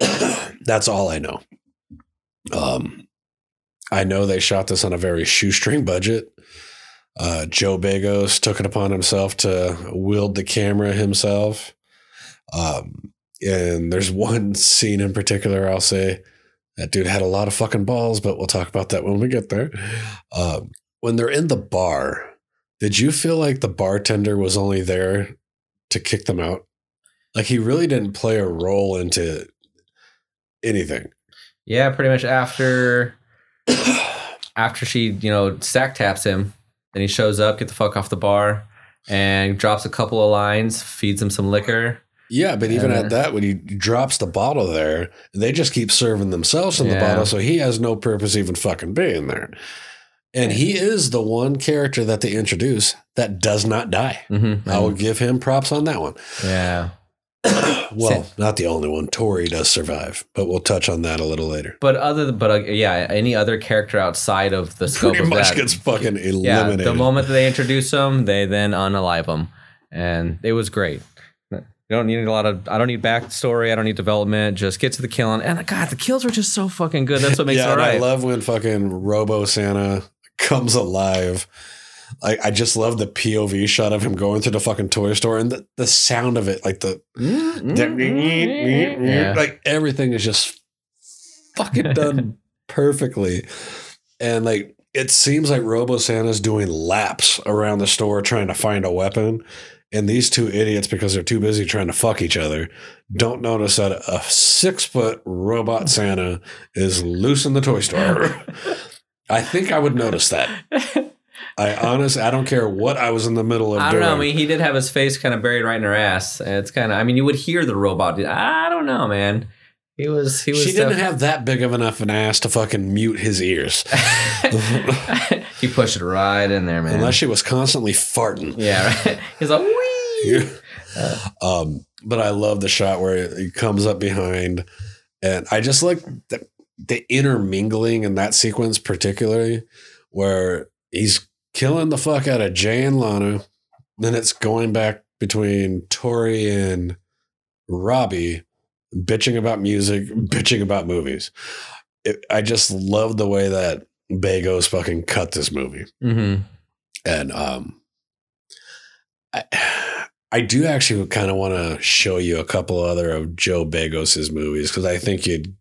That's all I know. Um, I know they shot this on a very shoestring budget. Uh, Joe Begos took it upon himself to wield the camera himself. Um, and there's one scene in particular I'll say that dude had a lot of fucking balls, but we'll talk about that when we get there. Um, when they're in the bar, did you feel like the bartender was only there to kick them out? Like he really didn't play a role into anything. Yeah, pretty much after after she, you know, stack taps him, then he shows up, get the fuck off the bar, and drops a couple of lines, feeds him some liquor. Yeah, but even at that, when he drops the bottle there, they just keep serving themselves in the bottle, so he has no purpose even fucking being there. And he is the one character that they introduce that does not die. Mm-hmm. I will give him props on that one. yeah. well, not the only one. Tori does survive, but we'll touch on that a little later. But other than, but uh, yeah, any other character outside of the scope Pretty of much that, gets fucking eliminated. yeah, the moment that they introduce him, they then unalive him, and it was great. You don't need a lot of. I don't need backstory. I don't need development. Just get to the killing. And God, the kills were just so fucking good. That's what makes yeah, it all and I love when fucking Robo Santa comes alive. Like I just love the POV shot of him going through the fucking toy store and the, the sound of it, like the, mm-hmm. Yeah. like everything is just fucking done perfectly. And like it seems like Robo Santa's doing laps around the store trying to find a weapon. And these two idiots, because they're too busy trying to fuck each other, don't notice that a six foot robot Santa is loose in the toy store. I think I would notice that. I honestly, I don't care what I was in the middle of I don't doing. know. I mean, he did have his face kind of buried right in her ass. It's kind of. I mean, you would hear the robot. I don't know, man. He was. He was. she didn't def- have that big of enough an ass to fucking mute his ears, he pushed it right in there, man. unless she was constantly farting. yeah, right. He's like, wee. um, but I love the shot where he comes up behind, and I just like the, the intermingling in that sequence, particularly where he's killing the fuck out of Jay and Lana. Then it's going back between Tori and Robbie, bitching about music, bitching about movies. It, I just love the way that Begos fucking cut this movie Mm-hmm. and um I, I do actually kind of want to show you a couple other of Joe Begos's movies because I think you'd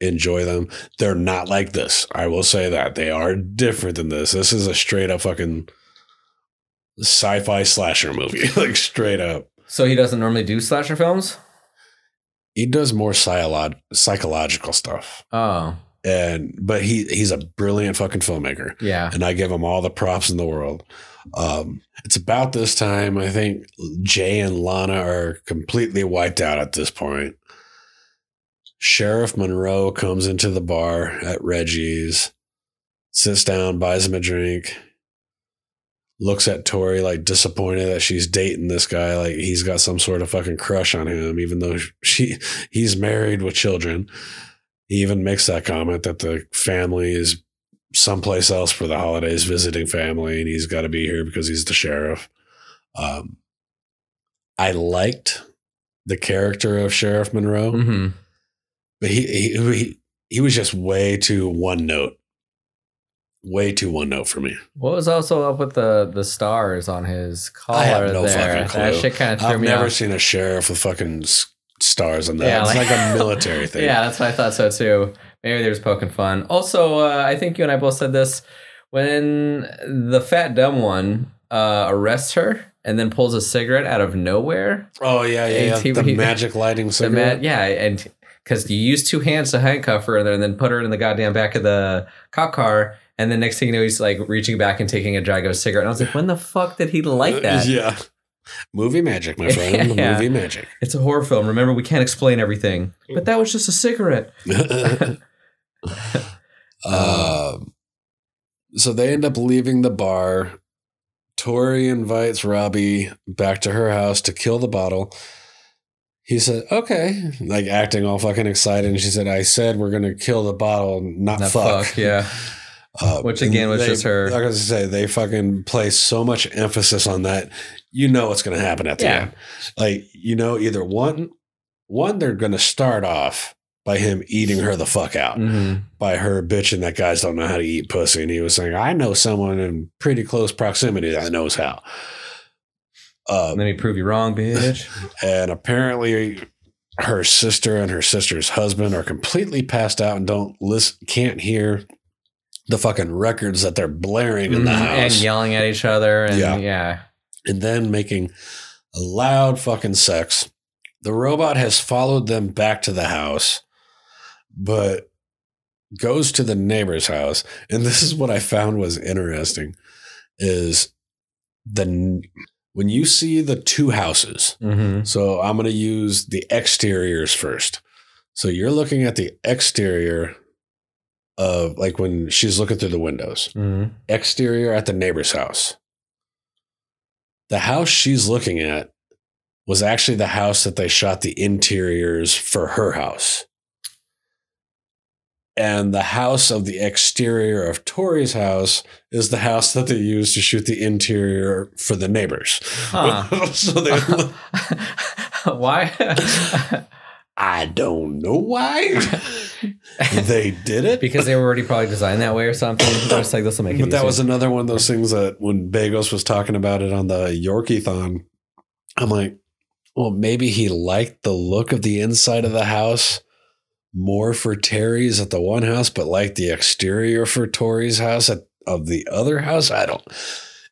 enjoy them. They're not like this. I will say that they are different than this. This is a straight up fucking sci-fi slasher movie, like straight up. So he doesn't normally do slasher films. He does more psycholo- psychological stuff, Oh, and but he he's a brilliant fucking filmmaker. yeah. and I give him all the props in the world. Um, it's about this time. I think Jay and Lana are completely wiped out at this point. Sheriff Monroe comes into the bar at Reggie's, sits down, buys him a drink, looks at Tori like disappointed that she's dating this guy, like he's got some sort of fucking crush on him, even though she he's married with children. He even makes that comment that the family is someplace else for the holidays visiting family and he's got to be here because he's the sheriff. Um, I liked the character of Sheriff Monroe, Mm-hmm. but he, he he he was just way too one note, way too one note for me. What was also up with the the stars on his collar I have no there? fucking That shit kind of threw I've me never off. seen a sheriff with fucking s- stars on that. Yeah, it's like- like, a military thing. Yeah, that's what I thought so too. Maybe they was poking fun. Also, uh, I think you and I both said this when the fat dumb one uh, arrests her and then pulls a cigarette out of nowhere. Oh yeah, yeah, yeah. He- the he- magic lighting The cigarette. man, yeah, and because you use two hands to handcuff her and then put her in the goddamn back of the cop car, and then next thing you know, he's like reaching back and taking a drag of a cigarette. And I was like, when the fuck did he like that? Yeah. Movie magic, my friend. Yeah. Movie magic. It's a horror film. Remember, we can't explain everything. But that was just a cigarette. um, so they end up leaving the bar. Tori invites Robbie back to her house to kill the bottle. He said, okay, like acting all fucking excited. And she said, I said we're going to kill the bottle, not Not fuck. fuck, yeah. Uh, Which again was they- just her- Like I was gonna say, they fucking place so much emphasis on that. You know what's going to happen at the Yeah. end. Like you know, either one, one they're going to start off by him eating her the fuck out, Mhm. by her bitching that guys don't know how to eat pussy, and he was saying, "I know someone in pretty close proximity that knows how." Uh, Let me prove you wrong, bitch. and apparently her sister and her sister's husband are completely passed out and don't listen can't hear the fucking records that they're blaring in the Mhm. house and yelling at each other, and Yeah. yeah, and then making a loud fucking sex the robot has followed them back to the house but goes to the neighbor's house and this is what i found was interesting is the when you see the two houses hmm so I'm going to use the exteriors first. So you're looking at the exterior of like when she's looking through the windows. hmm Exterior at the neighbor's house. The house she's looking at was actually the house that they shot the interiors for her house. And the house of the exterior of Tori's house is the house that they used to shoot the interior for the neighbors. Huh. so they Why? I don't know why they did it. because they were already probably designed that way or something. They're just like this will make it. but that easier. was another one of those things that when Begos was talking about it on the Yorkie thon, I'm like, well, maybe he liked the look of the inside of the house more for Terry's at the one house, but liked the exterior for Tori's house at of the other house. I don't.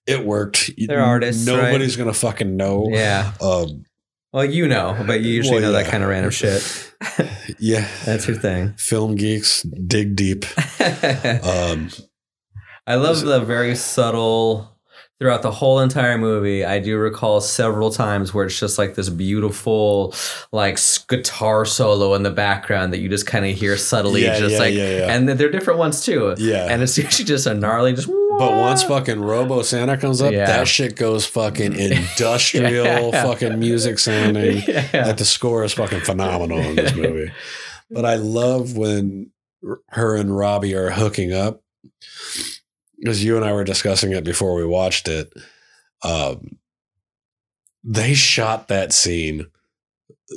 It worked. They're artists, right? Nobody's gonna fucking know. yeah. Um, Well, you know, but you usually Well, know that kind of random shit. yeah. That's your thing. Film geeks dig deep. Um, I love the very subtle throughout the whole entire movie. I do recall several times where it's just like this beautiful, like guitar solo in the background that you just kind of hear subtly, Yeah, just yeah, like, yeah, yeah. and they're different ones too. Yeah. and it's usually just a gnarly, just. But once fucking Robo Santa comes up, Yeah. that shit goes fucking industrial Yeah. fucking music sounding. yeah. Like the score is fucking phenomenal in this movie. But I love when her and Robbie are hooking up. Because you and I were discussing it before we watched it. Um, they shot that scene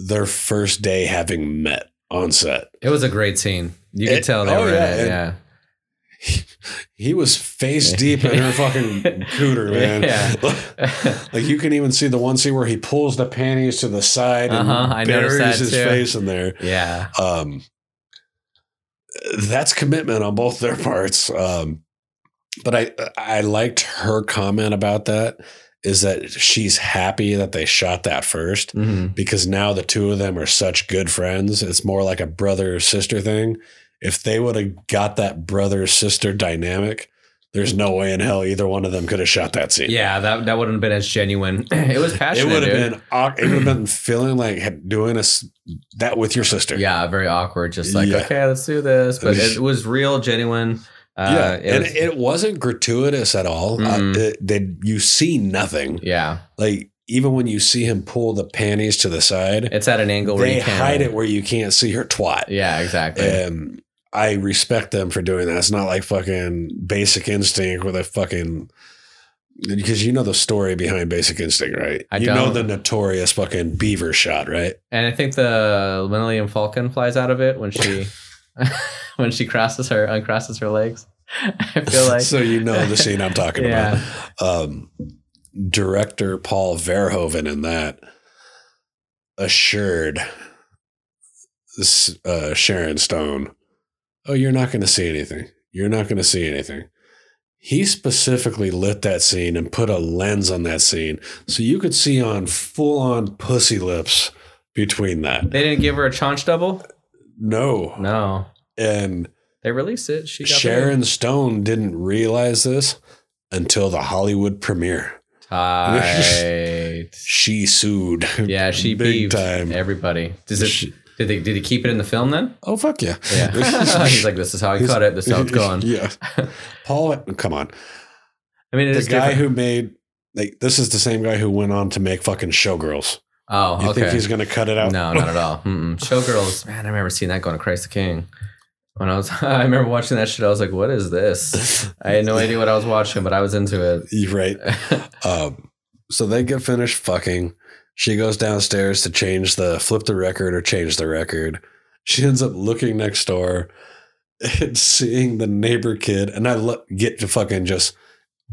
their first day having met on set. It was a great scene. You could It- tell they oh, were yeah, in it. Yeah. He was face deep in her fucking cooter, man. Yeah. like you can even see the one scene where he pulls the panties to the side and Uh-huh, I buries his too. face in there. Yeah. Um, that's commitment on both their parts. Um, but I I liked her comment about that is that she's happy that they shot that first hmm because now the two of them are such good friends. It's more like a brother sister thing. If they would have got that brother sister dynamic, there's no way in hell either one of them could have shot that scene. Yeah, that, that wouldn't have been as genuine. it was passionate. It would have been. It would have been feeling like doing a, that with your sister. Yeah, very awkward. Just like, Yeah. okay, let's do this. But it was real, genuine. Uh, yeah, it and was- it wasn't gratuitous at all. Uh, it- they, you see nothing. yeah, Like even when you see him pull the panties to the side, it's at an angle where they you can't hide it where you can't see her twat. Yeah, exactly. And I respect them for doing that. It's not like fucking Basic Instinct where they fucking because you know the story behind Basic Instinct, right? I you know don't. the notorious fucking beaver shot, right? And I think the Millennium Falcon flies out of it when she when she crosses her uncrosses her legs. I feel like so you know the scene I'm talking Yeah. about. Um, director Paul Verhoeven in that assured uh, Sharon Stone, "Oh, you're not going to see anything. You're not going to see anything." He specifically lit that scene and put a lens on that scene so you could see on full on pussy lips between that. they didn't give her a chaunch double. No. No, And they released it. She got Sharon Stone didn't realize this until the Hollywood premiere. tight. She sued. Yeah, she big beefed time. everybody. Does it? She- Did they? Did he keep it in the film then? Oh fuck yeah! Yeah. He's like, this is how I cut it. This is how it's going. Yeah, Paul, come on. I mean, it The is guy different. who made like this is the same guy who went on to make fucking Showgirls. Oh, You okay. think he's gonna cut it out? No, not at all. Mm-mm. Showgirls, man, I remember seeing that going to Christ the King. When I was, I remember watching that shit. I was like, "What is this?" I had no idea what I was watching, but I was into it. You're right. um, so they get finished fucking. She goes downstairs to change the flip the record or change the record. She ends up looking next door and seeing the neighbor kid, and I lo- get to fucking just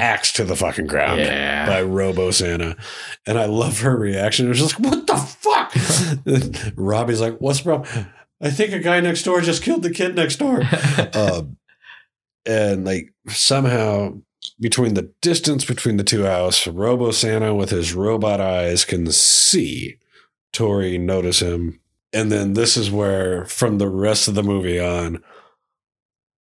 axe to the fucking ground Yeah. by Robo Santa, and I love her reaction. It was just like, "What the fuck?" Robbie's like, "What's wrong? I think a guy next door just killed the kid next door. um, and like somehow between the distance between the two houses, Robo Santa with his robot eyes can see Tori notice him. And then this is where, from the rest of the movie on,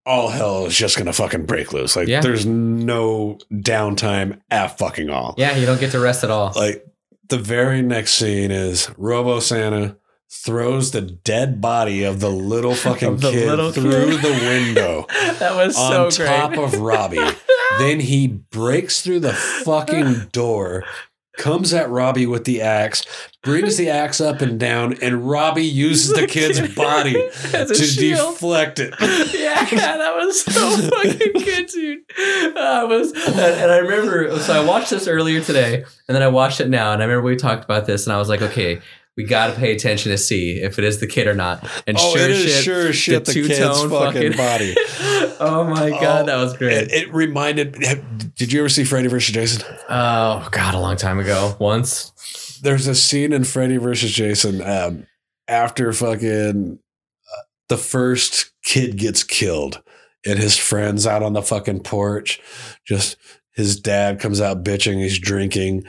all hell is just gonna fucking break loose. Like Yeah. there's no downtime at fucking all. yeah, you don't get to rest at all. Like the very next scene is Robo Santa throws the dead body of the little fucking the kid little through kid. the window that was so great. on top of Robbie. then he breaks through the fucking door, comes at Robbie with the axe, brings the axe up and down, and Robbie uses the kid's body to shield. deflect it. yeah, that was so fucking good, dude. I was, and, and I remember. So I watched this earlier today, and then I watched it now, and I remember we talked about this, and I was like, okay. We got to pay attention to see if it is the kid or not. And Oh, sure it shit, sure shit the kid's two-tone fucking body. oh my god, Oh, that was great. It, it reminded. Did you ever see Freddy vs. Jason? oh god, a long time ago. Once. there's a scene in Freddy versus Jason um, after fucking uh, the first kid gets killed and his friends out on the fucking porch. Just his dad comes out bitching. He's drinking.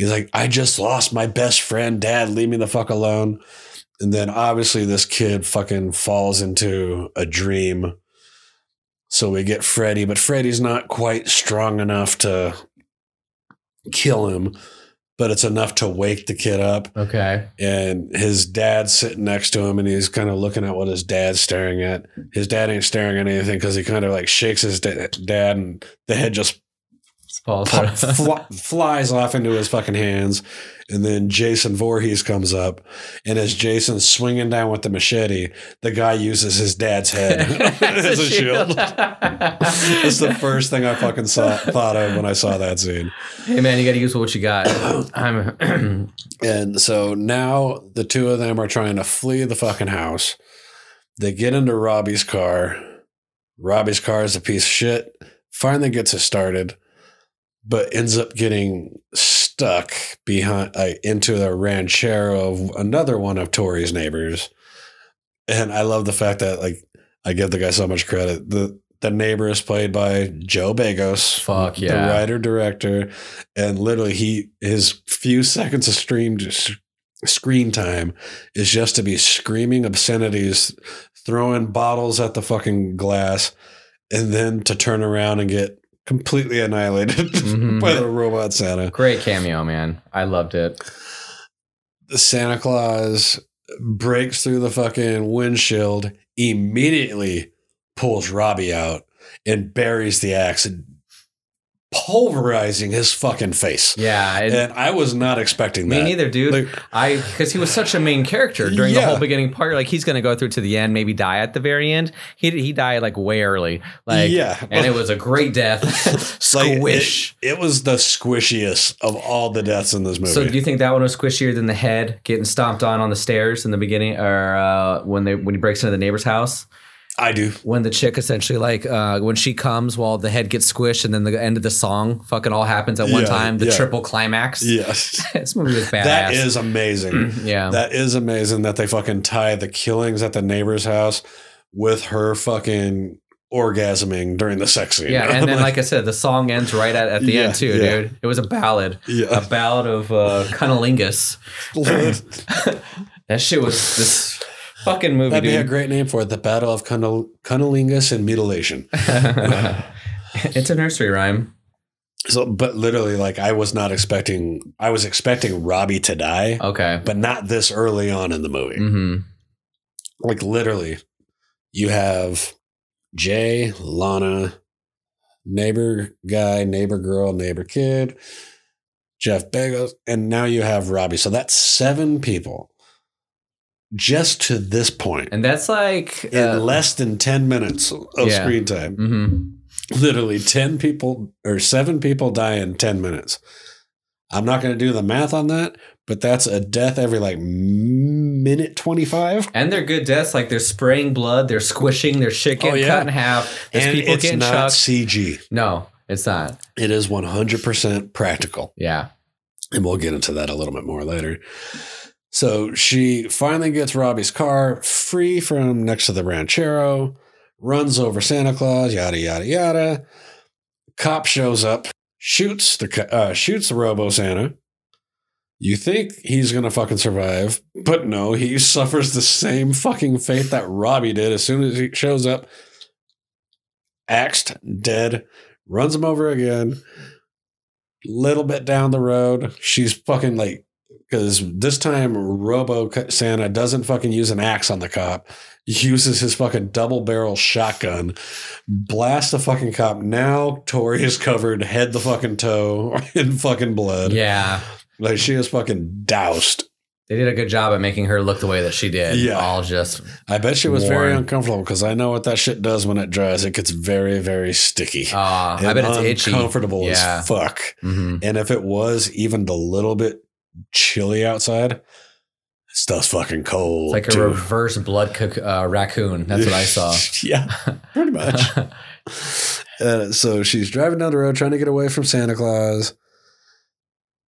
He's like, I just lost my best friend. Dad, leave me the fuck alone. And then obviously this kid fucking falls into a dream. So we get Freddy, but Freddy's not quite strong enough to kill him, but it's enough to wake the kid up. Okay. And his dad's sitting next to him and he's kind of looking at what his dad's staring at. His dad ain't staring at anything because he kind of like shakes his da- dad and the head just Falls pop, fly, flies off into his fucking hands. And then Jason Voorhees comes up. And as Jason's swinging down with the machete, the guy uses his dad's head as a shield. That's the first thing I fucking saw, thought of when I saw that scene. hey man, you got to use what you got. I'm. And so now the two of them are trying to flee the fucking house. They get into Robbie's car. Robbie's car is a piece of shit. Finally gets it started, but ends up getting stuck behind uh, into the ranchero of another one of Tori's neighbors. And I love the fact that like I give the guy so much credit. The the neighbor is played by Joe Begos. Fuck The yeah. writer director. And literally he his few seconds of streamed screen time is just to be screaming obscenities, throwing bottles at the fucking glass, and then to turn around and get completely annihilated Mhm. by the robot Santa. Great cameo, man. I loved it. The Santa Claus breaks through the fucking windshield, immediately pulls Robbie out and buries the axe, pulverizing his fucking face. Yeah. it- And I was not expecting that. me neither, dude. Like, I because he was such a main character during the whole beginning part. Like he's gonna go through to the end, maybe die at the very end. He he died like way early. Like Yeah. and it was a great death. like, Squish. It, it was the squishiest of all the deaths in this movie. So do you think that one was squishier than the head getting stomped on on the stairs in the beginning, or uh, when they when he breaks into the neighbor's house? I do. When the chick essentially like uh, when she comes while the head gets squished, and then the end of the song fucking all happens at one Yeah, time. The yeah. triple climax. Yes. this movie was badass. That is amazing. yeah. That is amazing that they fucking tie the killings at the neighbor's house with her fucking orgasming during the sex scene. Yeah, and then like I said, the song ends right at, at the Yeah, end too, yeah. dude. It was a ballad, Yeah. a ballad of uh, cunnilingus. That shit was this fucking movie, That'd be a great name for it. The Battle of Cunil- Cunnilingus and Mutilation. it's a nursery rhyme. So, but literally, like, I was not expecting, I was expecting Robbie to die, Okay. but not this early on in the movie. hmm Like, literally, you have Jay, Lana, neighbor guy, neighbor girl, neighbor kid, Joe Begos, and now you have Robbie. So that's seven people just to this point And that's like in uh, less than 10 minutes of Yeah. screen time. mhm. Literally 10 people or seven people die in 10 minutes. I'm not going to do the math on that, but that's a death every like minute 25. And they're good deaths. Like they're spraying blood, they're squishing, their shit getting Oh, yeah. cut in half. There's and people it's getting not chucked. CG. No, it's not. It is 100% practical. Yeah. And we'll get into that a little bit more later. So she finally gets Robbie's car free from next to the ranchero, runs over Santa Claus, yada yada yada. Cop shows up, shoots the uh, shoots the Robo Santa. You think he's gonna fucking survive, but no, he suffers the same fucking fate that Robbie did as soon as he shows up. Axed, dead, runs him over again. Little bit down the road, she's fucking like because this time Robo Santa doesn't fucking use an axe on the cop. He uses his fucking double barrel shotgun, blast the fucking cop. Now Tori is covered head to fucking toe in fucking blood. Yeah. Like she is fucking doused. They did a good job at making her look the way that she did. Yeah. All just I bet she was very uncomfortable because I know what that shit does when it dries. It gets very, very sticky. uh I bet it's itchy. uncomfortable Yeah. as fuck. hmm And if it was even a little bit chilly outside, stuff's fucking cold. It's like a too. reverse blood cook, uh, raccoon. That's what I saw. yeah, pretty much. uh, so she's driving down the road trying to get away from Santa Claus.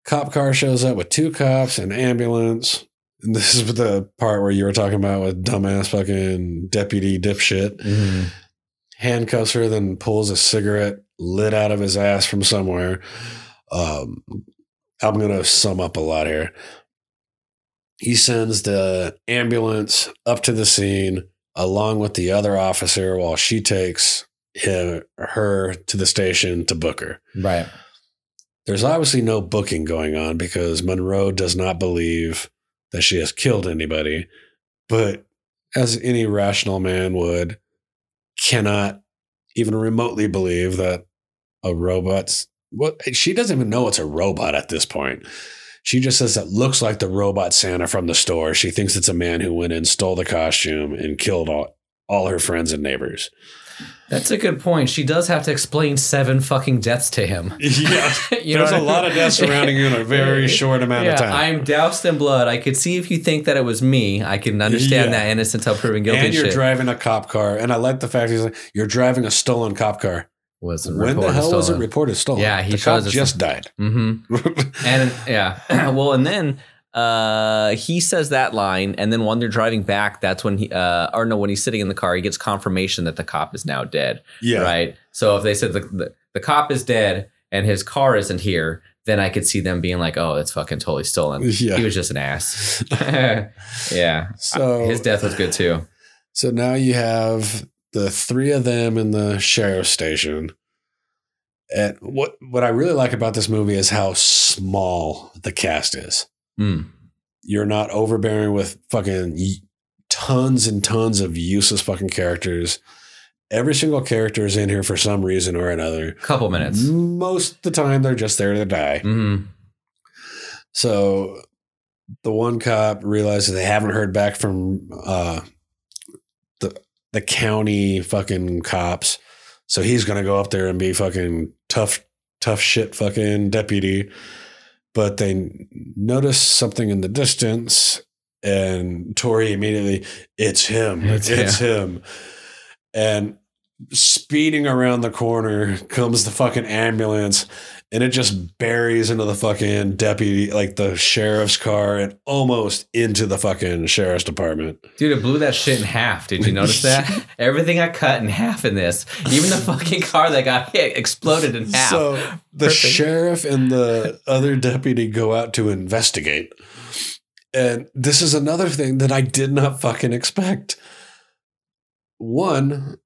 Cop car shows up with two cops and ambulance. And this is the part where you were talking about with dumbass fucking deputy dipshit. Mhm. Handcuffs her, then pulls a cigarette lit out of his ass from somewhere. Um, I'm going to sum up a lot here. He sends the ambulance up to the scene along with the other officer while she takes him, her to the station to book her. Right. There's obviously no booking going on because Monroe does not believe that she has killed anybody, but as any rational man would, cannot even remotely believe that a robot's what she doesn't even know it's a robot at this point. She just says it looks like the robot Santa from the store. She thinks it's a man who went in, stole the costume, and killed all, all her friends and neighbors. That's a good point. She does have to explain seven fucking deaths to him. Yeah. There's a I lot of deaths surrounding you in a very short amount Yeah, of time. I'm doused in blood. I could see if you think that it was me. I can understand Yeah. that innocent until proven guilty. and you're shit. driving a cop car. And I like the fact he's like, you're driving a stolen cop car. Wasn't when the hell was it reported stolen? Yeah, he the cop just died. Mm-hmm. and yeah, well, and then uh, he says that line, and then when they're driving back, that's when he, uh, or no, when he's sitting in the car, he gets confirmation that the cop is now dead. Yeah. Right. So if they said the, the the cop is dead and his car isn't here, then I could see them being like, "Oh, it's fucking totally stolen." Yeah. He was just an ass. yeah. So His death was good too. So now you have the three of them in the sheriff's station. And what what I really like about this movie is how small the cast is. Mm. You're not overbearing with fucking tons and tons of useless fucking characters. Every single character is in here for some reason or another. Couple minutes. Most of the time, they're just there to die. hmm So the one cop realizes they haven't heard back from uh, the county fucking cops, so he's gonna go up there and be fucking tough, tough shit, fucking deputy. But they notice something in the distance, and Tori immediately, it's him, It's it's, him, and speeding around the corner comes the fucking ambulance and it just buries into the fucking deputy, like the sheriff's car, and almost into the fucking sheriff's department. Dude, it blew that shit in half. Did you notice that? Everything got cut in half in this. Even the fucking car that got hit exploded in half. So the Perfect. sheriff and the other deputy go out to investigate. And this is another thing that I did not fucking expect. One,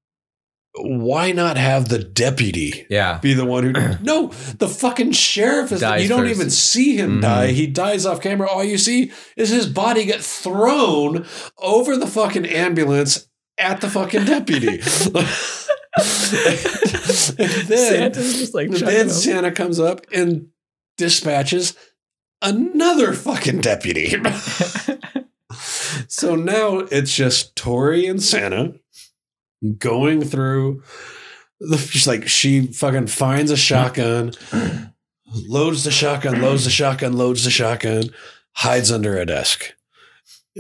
why not have the deputy yeah. be the one who no the fucking sheriff is Dies you don't first. even see him Mhm. die he dies off camera all you see is his body get thrown over the fucking ambulance at the fucking deputy and then, Santa's just like then santa comes up and dispatches another fucking deputy So now it's just Tori and Santa going through she's like she fucking finds a shotgun, loads the shotgun, loads the shotgun, loads the shotgun, hides under a desk.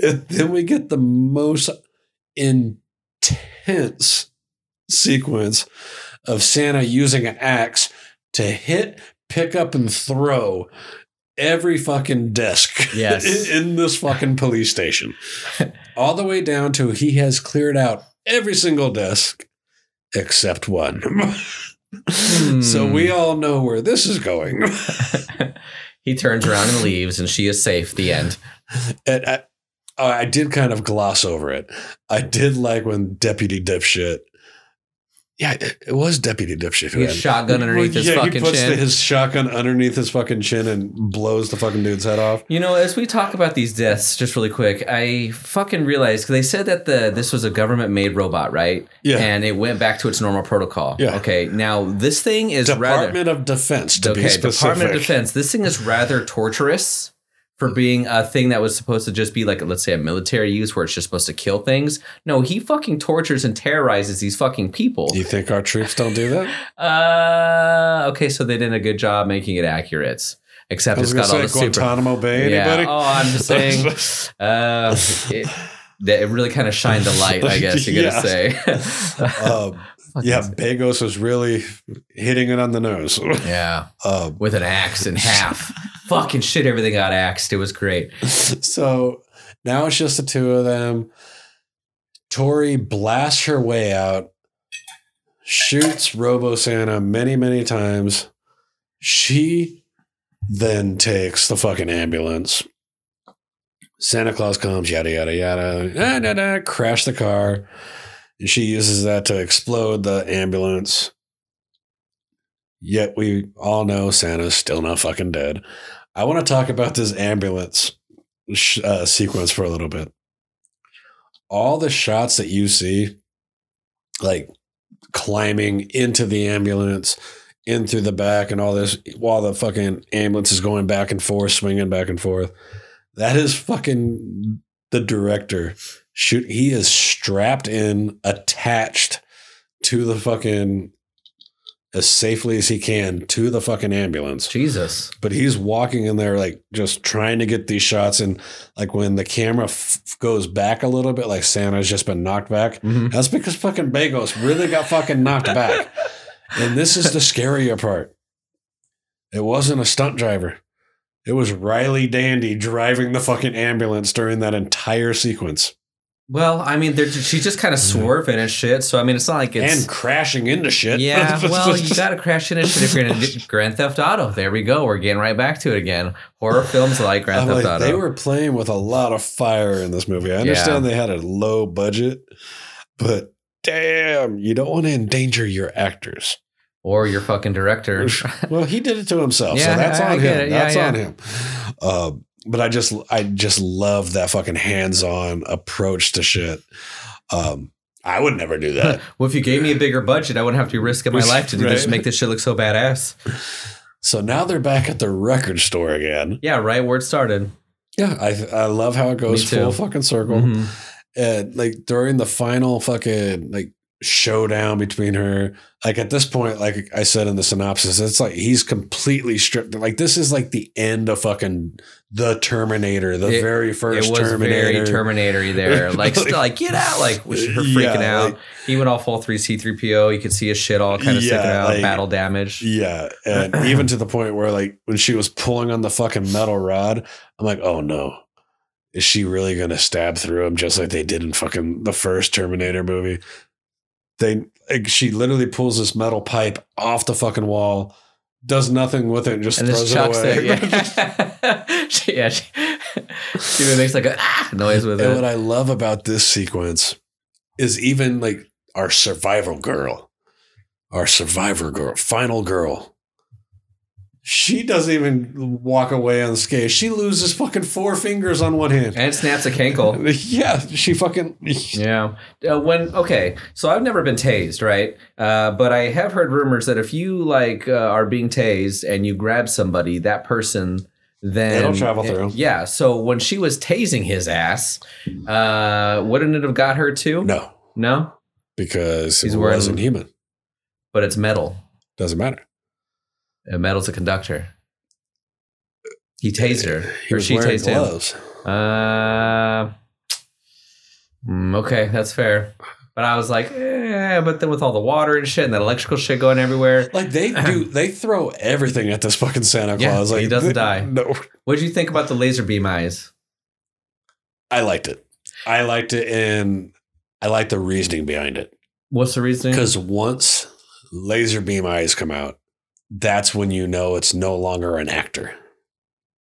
And then we get the most intense sequence of Santa using an axe to hit, pick up, and throw every fucking desk Yes. in, in this fucking police station. All the way down to he has cleared out every single desk except one. So Hmm. we all know where this is going. he turns around and leaves, and she is safe. The end. And I, I did kind of gloss over it. I did like when Deputy Dipshit. Yeah, it, it was Deputy Dipshit. who He had shotgun underneath his yeah, fucking he puts chin. the- his shotgun underneath his fucking chin and blows the fucking dude's head off. You know, as we talk about these deaths, just really quick, I fucking realized because they said that the this was a government made robot, right? Yeah. and it went back to its normal protocol. Yeah. Okay, now this thing is rather Department of Defense, to be okay. Department of Defense. This thing is rather torturous for being a thing that was supposed to just be like, let's say, a military use where it's just supposed to kill things. No, he fucking tortures and terrorizes these fucking people. You think our troops don't do that? Uh, okay, so they did a good job making it accurate. Except it's got all the say super. Guantanamo Bay. Anybody? Yeah. Oh, I'm just saying. uh, it, that it really kind of shined a light, I guess you gotta Yeah. say. Um, yeah, Begos was really hitting it on the nose. yeah, Um, with an axe in half. Fucking shit, everything got axed. It was great. so now it's just the two of them. Tori blasts her way out, shoots Robo Santa many, many times. She then takes the fucking ambulance. Santa Claus comes, yada, yada, yada, da, da, crash the car. And she uses that to explode the ambulance. Yet we all know Santa's still not fucking dead. I want to talk about this ambulance sh- uh, sequence for a little bit. All the shots that you see, like climbing into the ambulance, in through the back, and all this, while the fucking ambulance is going back and forth, swinging back and forth, that is fucking the director. Shoot, he is strapped in, attached to the fucking as safely as he can to the fucking ambulance. Jesus. but he's walking in there like just trying to get these shots. And like when the camera f- goes back a little bit like santa's just been knocked back. Mhm. that's because fucking Begos really got fucking knocked back. And this is the scarier part. It wasn't a stunt driver. It was riley dandy driving the fucking ambulance during that entire sequence Well, I mean, they're, she's just kind of swerving and shit. So I mean, it's not like it's and crashing into shit Yeah, well, you got to crash into shit if you're in Grand Theft Auto. There we go. We're getting right back to it again. Horror films like Grand I'm Theft like, Auto. they were playing with a lot of fire in this movie. I understand Yeah. they had a low budget, but damn, you don't want to endanger your actors. or your fucking director. Well, he did it to himself, Yeah, so that's on him. it. Yeah, That's on him. Um, but I just, I just love that fucking hands-on approach to shit. Um, I would never do that. well, if you gave me a bigger budget, I wouldn't have to be risking my life to do this. Right. Make this shit look so badass. so now they're back at the record store again. Yeah, right where it started. Yeah, I, I love how it goes full fucking circle. Mhm. and like during the final fucking like showdown between her like at this point like i said in the synopsis it's like he's completely stripped like this is like the end of fucking the terminator the It- very first it was terminator very Terminator there. Like, Like- still, like get out. Like, her freaking Yeah, out. like- he went off all 3 C3PO. You could see his shit all kind of sticking out, like- battle damage. yeah and even to the point where like when she was pulling on the fucking metal rod i'm like oh no is she really gonna stab through him just like they did in fucking the first terminator movie they like she literally pulls this metal pipe off the fucking wall does nothing with it and just and throws it away it. Yeah, she, yeah, she, she even makes like a ah, noise with and it. what i love about this sequence is even like our survival girl our survivor girl final girl she doesn't even walk away on the unscathed. She loses fucking four fingers on one hand. and snaps a cankle. Yeah, she fucking. Yeah. Uh, when okay, so I've never been tased, right? Uh, but I have heard rumors that if you like uh, are being tased and you grab somebody, that person then It'll travel through. Yeah. So when she was tasing his ass, uh, wouldn't it have got her too? No, No, because He's it wasn't human. but it's metal. Doesn't matter. And metal's a conductor. He tased her, He or was she wearing tased him. Uh, mm, okay, that's fair. But I was like, eh, but then with all the water and shit and that electrical shit going everywhere, Like they do, they throw everything at this fucking Santa Yeah, Claus. like he doesn't die. No, what did you think about the laser beam eyes? I liked it. I liked it, and I like the reasoning behind it. What's the reasoning? Because once laser beam eyes come out, that's when you know it's no longer an actor.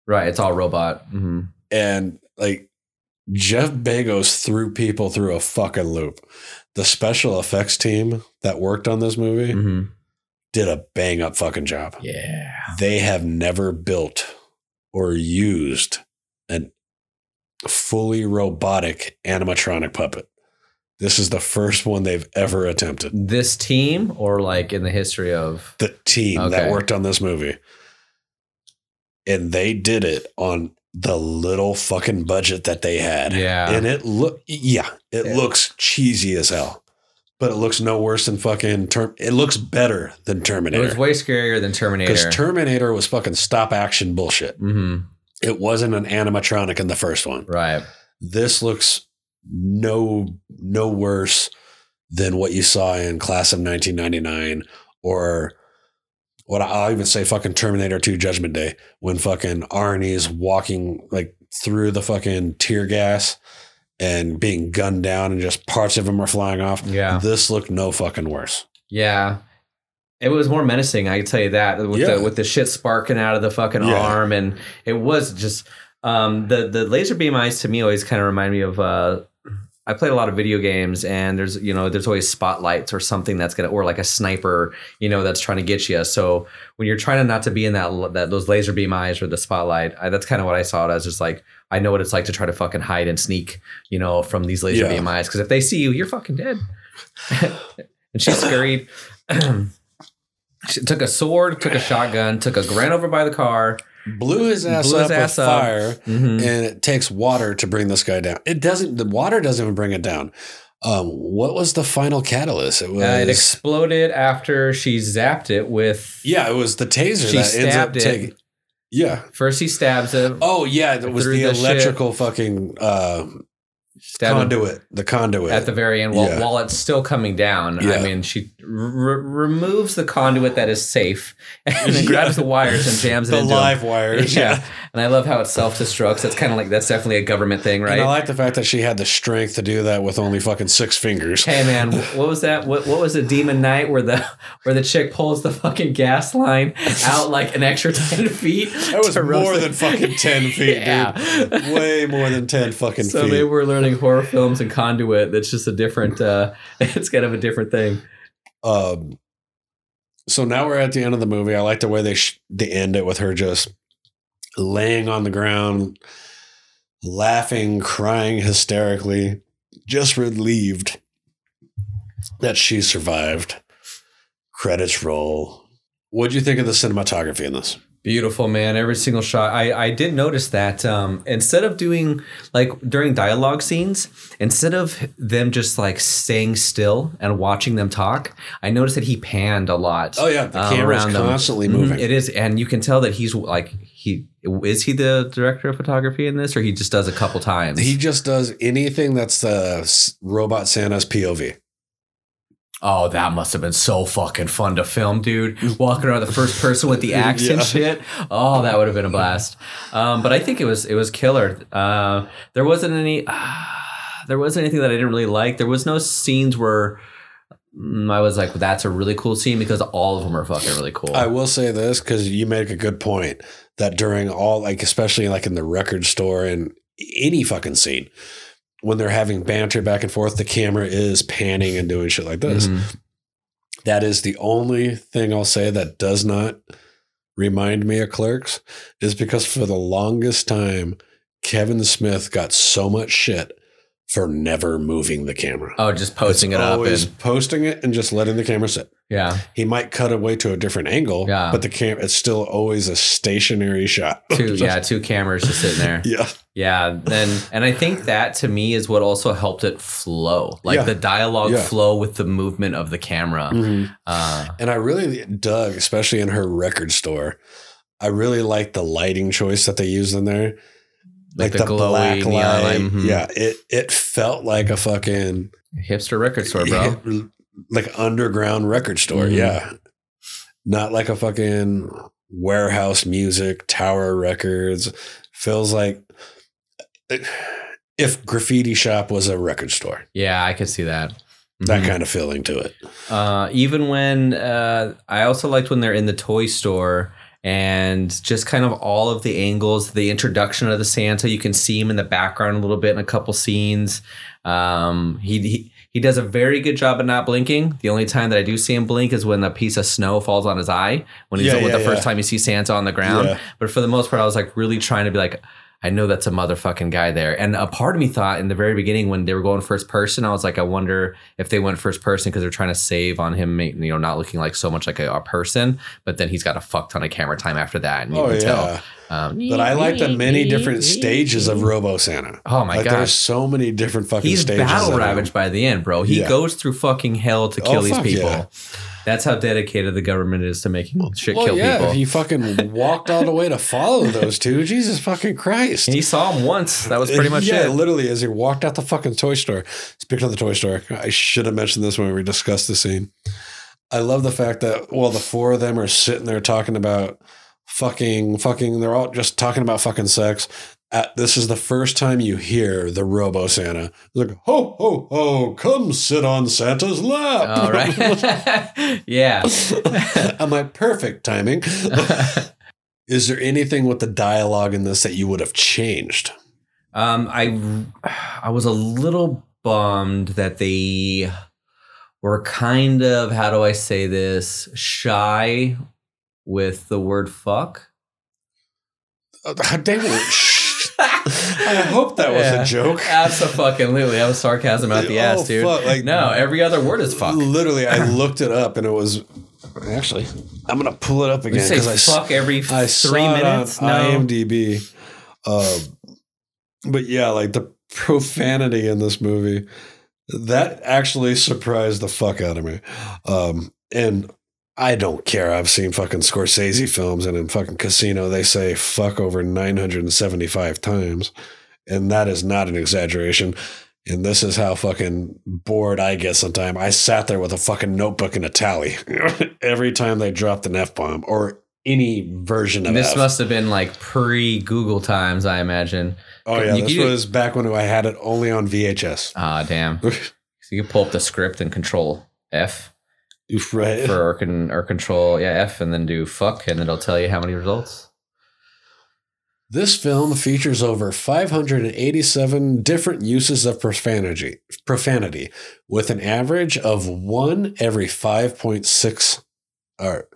right, it's all robot. hmm And like Joe Begos threw people through a fucking loop. The special effects team that worked on this movie hmm did a bang up fucking job. Yeah. They have never built or used an fully robotic animatronic puppet. This is the first one they've ever attempted. This team, or like in the history of The team Okay. that worked on this movie. And they did it on the little fucking budget that they had. Yeah. And it look yeah, it Yeah. looks cheesy as hell. But it looks no worse than fucking term it looks better than Terminator. it was way scarier than Terminator. Because Terminator was fucking stop action bullshit. Mm-hmm. It wasn't an animatronic in the first one. Right. This looks no no worse than what you saw in Class of 1999 or what I'll even say fucking Terminator 2 Judgment Day when fucking Arnie's walking like through the fucking tear gas and being gunned down and just parts of him are flying off. Yeah. This looked no fucking worse. Yeah. It was more menacing, I can tell you that, with Yeah. the with the shit sparking out of the fucking Yeah. arm, and it was just um, the the laser beam eyes to me always kind of remind me of. Uh, I played a lot of video games, and there's you know there's always spotlights or something that's gonna or like a sniper, you know, that's trying to get you. So when you're trying to not to be in that that those laser beam eyes or the spotlight, I, that's kind of what I saw it as. Just like I know what it's like to try to fucking hide and sneak, you know, from these laser Yeah. beam eyes because if they see you, you're fucking dead. and she scurried. she took a sword, took a shotgun, took a ran over by the car. Blew his ass Blew his up ass with up. fire. Mhm. and it takes water to bring this guy down. It doesn't. The water doesn't even bring it down. Um, what was the final catalyst? It was. Uh, it exploded after she zapped it with. yeah, it was the taser She that ends up stabbed it. taking. Yeah. First, he stabs him. Oh yeah, that was the the electrical fucking uh, conduit. The conduit at the very end while, Yeah. while it's still coming down. I mean, she r- removes the conduit that is safe and then Yeah. grabs the wires and jams it the into live him. wires. Yeah. And I love how it self destructs. That's kind of like that's definitely a government thing, right? And I like the fact that she had the strength to do that with only fucking six fingers. Hey man, what was that? What what was the Demon Knight where the where the chick pulls the fucking gas line out like an extra ten feet? That was more than fucking ten feet, Yeah. dude. Way more than ten fucking So feet. maybe we're learning horror films and conduit. That's just a different. uh It's kind of a different thing. Um, so now we're at the end of the movie. I like the way they sh- they end it with her just laying on the ground, laughing, crying hysterically, just relieved that she survived. Credits roll. What do you think of the cinematography in this? Beautiful man, every single shot. I I did notice that um instead of doing like during dialogue scenes, instead of them just like staying still and watching them talk, I noticed that he panned a lot. Oh, yeah, the um, camera's them. constantly Mhm, moving. It is, and you can tell that he's like he is he the director of photography in this, or he just does a couple times. He just does anything that's the robot Santa's POV. Oh, that must have been so fucking fun to film, dude. Walking around the first person with the axe and shit. Oh, that would have been a blast. Um, but I think it was it was killer. Uh, there wasn't any there wasn't anything that I didn't really like. There was no scenes where mm, I was like, that's a really cool scene because all of them are fucking really cool. I will say this because you make a good point that during all, like, especially like in the record store and any fucking scene, when they're having banter back and forth, the camera is panning and doing shit like this. Mhm. That is the only thing I'll say that does not remind me of Clerks, is because for the longest time, Kevin Smith got so much shit for never moving the camera. Oh, just posting It's it up always and posting it and just letting the camera sit. yeah, He might cut away to a different angle, Yeah. but the cam it's still always a stationary shot. two yeah two cameras just sitting there. yeah. Yeah, then and I think that to me is what also helped it flow, like Yeah. the dialogue Yeah. flow with the movement of the camera. Mhm. Uh, And I really dug, especially in her record store. I really like the lighting choice that they used in there. Like the glowy neon light, mhm. Yeah, it it felt like a fucking hipster record store, bro. like underground record store. Mhm. Yeah, not like a fucking warehouse music tower records. Feels like if graffiti shop was a record store. Yeah, I could see that. That Mhm. kind of feeling to it. Uh, even when uh, I also liked when they're in the toy store and just kind of all of the angles, the introduction of the Santa, you can see him in the background a little bit in a couple scenes. Um, he, he he does a very good job of not blinking. The only time that I do see him blink is when a piece of snow falls on his eye when he's Yeah, yeah, the first time you see Santa on the ground. Yeah. But for the most part, I was like really trying to be like, I know that's a motherfucking guy there. And a part of me thought in the very beginning when they were going first person, I was like, I wonder if they went first person because they're trying to save on him, you know, not looking like so much like a, a person. But then he's got a fuck ton of camera time after that, and you Oh can yeah. tell. Um, But I like the many different stages of Robo Santa. Oh my like God. there's so many different fucking he's stages. battle ravaged by the end, bro. He Yeah. goes through fucking hell to Oh, kill these people. yeah. That's how dedicated the government is to making shit Well, kill yeah, people. he fucking walked all the way to follow those two, Jesus fucking Christ. and he saw him once. That was pretty much yeah, it. literally, as he walked out the fucking toy store. Speaking of the toy store, I should have mentioned this when we discussed the scene. I love the fact that well, the four of them are sitting there talking about fucking, fucking. They're all just talking about fucking sex. This is the first time you hear the Robo Santa. Like, ho ho ho! Come sit on Santa's lap. All right. yeah. I'm like, perfect timing. is there anything with the dialogue in this that you would have changed? Um, I I was a little bummed that they were kind of how do I say this shy with the word fuck. Uh, dang it. I hope that was Yeah. a joke. Absolutely, that was sarcasm out the Oh, ass, dude. fuck, like- no, every other word is fuck. Literally, I looked it up and it was actually. I'm gonna pull it up again because I, fuck every I three minutes. on No, IMDb. Um, but yeah, like the profanity in this movie, that actually surprised the fuck out of me. Um, and I don't care. I've seen fucking Scorsese films, and in fucking Casino, they say fuck over 975 times. And that is not an exaggeration. And this is how fucking bored I get sometimes. I sat there with a fucking notebook and a tally every time they dropped an F bomb or any version of this F. must have been like pre Google times, I imagine. Oh yeah, You this could- was back when I had it only on VHS. Ah, damn. So you can pull up the script and control F. right. for or, con, or control yeah F and then do fuck and it'll tell you how many results. This film features over 587 different uses of profanity, profanity, with an average of one every 5.6, or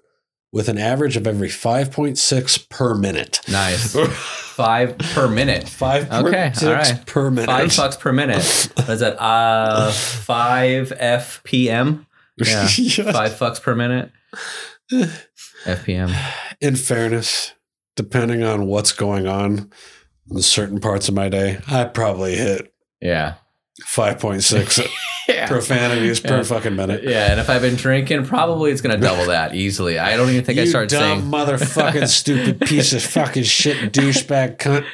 with an average of every 5.6 per minute. Nice. Five per minute. Five Okay, all right. per minute. Five fucks per minute. What is that? Uh, five FPM. Yeah. Yeah. Five fucks per minute. FPM. In fairness, depending on what's going on in certain parts of my day, I probably hit Yeah. 5.6 Yeah. profanities per fucking minute. Yeah, and if I've been drinking, probably it's gonna double that easily. I don't even think I you started dumb saying. motherfucking stupid piece of fucking shit douchebag cunt.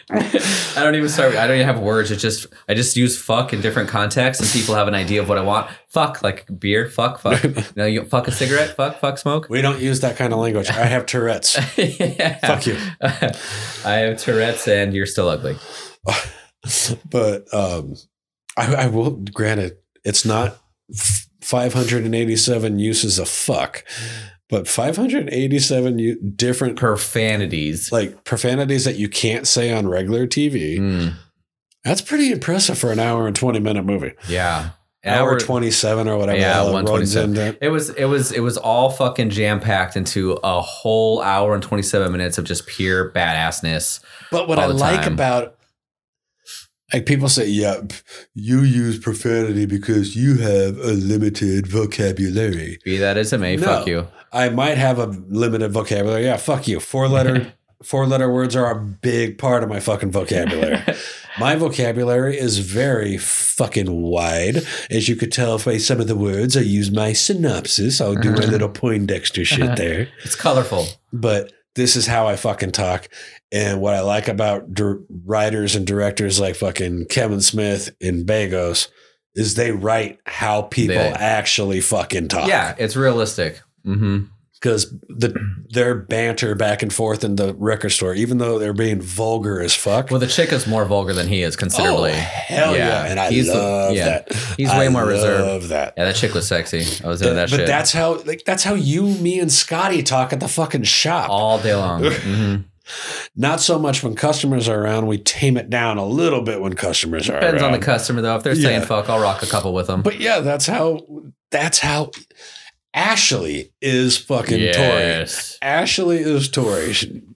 I don't even start. I don't even have words. It's just I just use fuck in different contexts, and people have an idea of what I want. Fuck, like beer. Fuck, fuck. no, you fuck a cigarette. Fuck, fuck smoke. We don't use that kind of language. I have Tourette's. yeah. Fuck you. I have Tourette's, and you're still ugly. But um, I, I will granted it's not f- 587 uses of fuck, but 587 u- different Profanities. like profanities that you can't say on regular TV. Mm, That's pretty impressive for an hour and 20 minute movie. yeah. An hour Hour- 27 or whatever. Yeah, the hell it one runs twenty seven. into. It was it was it was all fucking jam packed into a whole hour and twenty seven minutes of just pure badassness. But what I like about Like people say, yeah, you use profanity because you have a limited vocabulary. Be that as it may, No. fuck you. I might have a limited vocabulary. Yeah, fuck you. Four letter four letter words are a big part of my fucking vocabulary. my vocabulary is very fucking wide. As you could tell by some of the words, I use my synopsis. I'll do my little Poindexter shit there. It's colorful. But this is how I fucking talk. And what I like about dir- writers and directors like fucking Kevin Smith and Begos is they write how people They- actually fucking talk Yeah, it's realistic. Mm-hmm. because the their banter back and forth in the record store, even though they're being vulgar as fuck. Well, the chick is more vulgar than he is considerably. Oh, hell yeah. And I He's the- love yeah. that. He's I way more reserved. Love that. Yeah, that chick was sexy. I was into But, that but shit that's how like that's how you, me, and Scotty talk at the fucking shop. all day long. hmm Not so much when customers are around. We tame it down a little bit when customers are around. Depends around. on the customer though. If they're saying Yeah. fuck, I'll rock a couple with them. But yeah, that's how that's how Ashley is fucking Tori. yes. Ashley is Tori.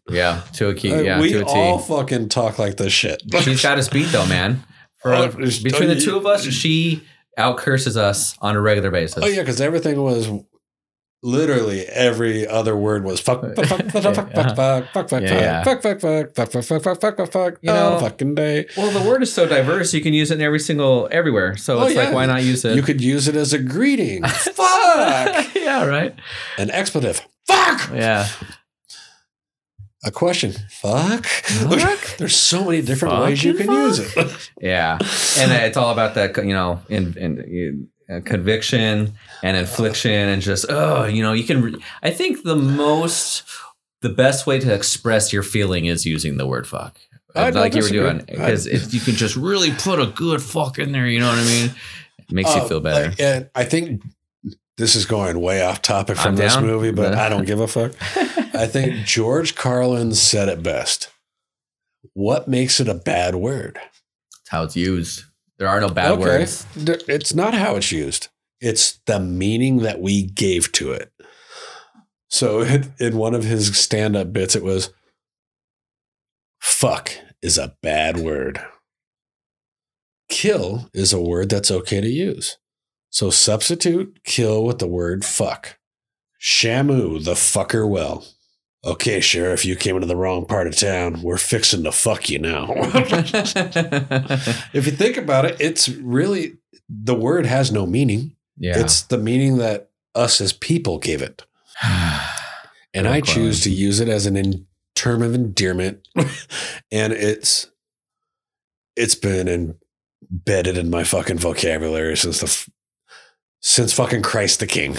Yeah, to a key. Uh, Yeah, we to a T. all fucking talk like this shit. She's got us beat though, man. For it's- between the two of us, she out curses us on a regular basis. Oh yeah, because everything was literally every other word was fuck fuck fuck fuck fuck fuck fuck fuck fuck fuck Yeah, yeah. fuck fuck fuck fuck fuck fuck fuck fuck fuck fuck You know- fucking day. Well, the word is so diverse, you can use it in every single everywhere. So Oh, it's like, why not use it? You could use it as a greeting. fuck yeah, right. an expletive. Fuck Yeah. a question. Fuck. There's so many different ways you can Fucking use it. Yeah, and it's all about that, you know, in, in uh, conviction and infliction, and just oh, you know, you can. Re- I think the most, the best way to express your feeling is using the word fuck, I don't like you were doing, because if you can just really put a good fuck in there, you know what I mean? It makes you Uh, feel better. like, and I think this is going way off topic from I'm this down. movie, But- I don't give a fuck. I think George Carlin said it best. What makes it a bad word? It's how it's used. There are no bad words. It's not how it's used. It's the meaning that we gave to it. So in, in one of his stand-up bits, it was fuck is a bad word. Kill is a word that's okay to use. So substitute kill with the word fuck. Shamu the fucker well. Okay, Sheriff, you came into the wrong part of town. We're fixing to fuck you now. if you think about it, it's really the word has no meaning. yeah. It's the meaning that us as people give it. And I choose to use it as an en- term of endearment. and it's it's been embedded in my fucking vocabulary since the f- since fucking Christ the King.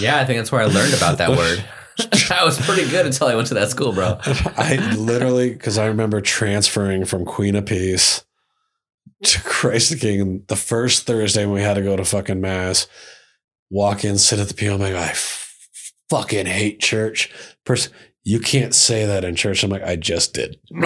yeah, I think that's where I learned about that word. I was pretty good until I went to that school, bro. I literally, because I remember transferring from Queen of Peace to Christ the King the first Thursday when we had to go to fucking mass, walk in, sit at the pew. I'm like, I fucking hate church. Person, you can't say that in church. I'm like, I just did.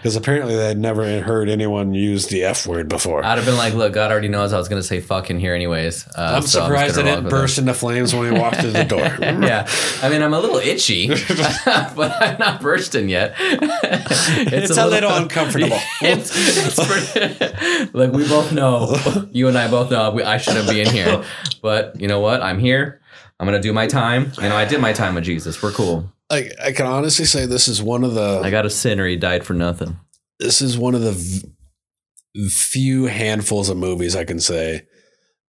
Because apparently they had never heard anyone use the F word before. I'd have been like, look, God already knows I was going to say fuck in here anyways. Uh, I'm so surprised I didn't burst into flames when we walked through the door. yeah. I mean, I'm a little itchy, but I'm not bursting yet. It's a little uncomfortable. it's, it's pretty, like we both know, you and I both know I shouldn't be in here. But you know what? I'm here. I'm going to do my time. You know, I did my time with Jesus. We're cool. Like I can honestly say this is one of the I got a sinner. He died for nothing. this is one of the v- few handfuls of movies I can say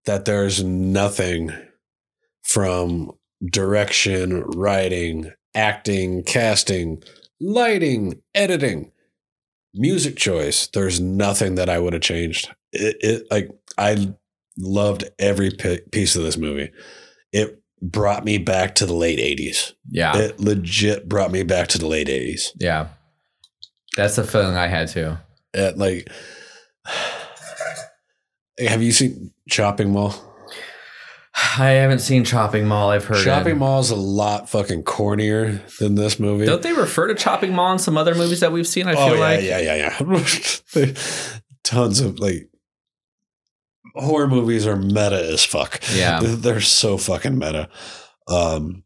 that there's nothing from direction, writing, acting, casting, lighting, editing, music choice. There's nothing that I would have changed. It, it like I loved every pi- piece of this movie. It brought me back to the late 80s. Yeah. It legit brought me back to the late 80s. yeah. That's the feeling I had too. at like have you seen Chopping Mall? I haven't seen Chopping Mall. I've heard Chopping it. Mall is a lot fucking cornier than this movie. Don't they refer to Chopping Mall in some other movies that we've seen? I oh feel yeah, like. yeah, yeah, yeah. Tons of like horror movies are meta as fuck. Yeah. They're so fucking meta. Um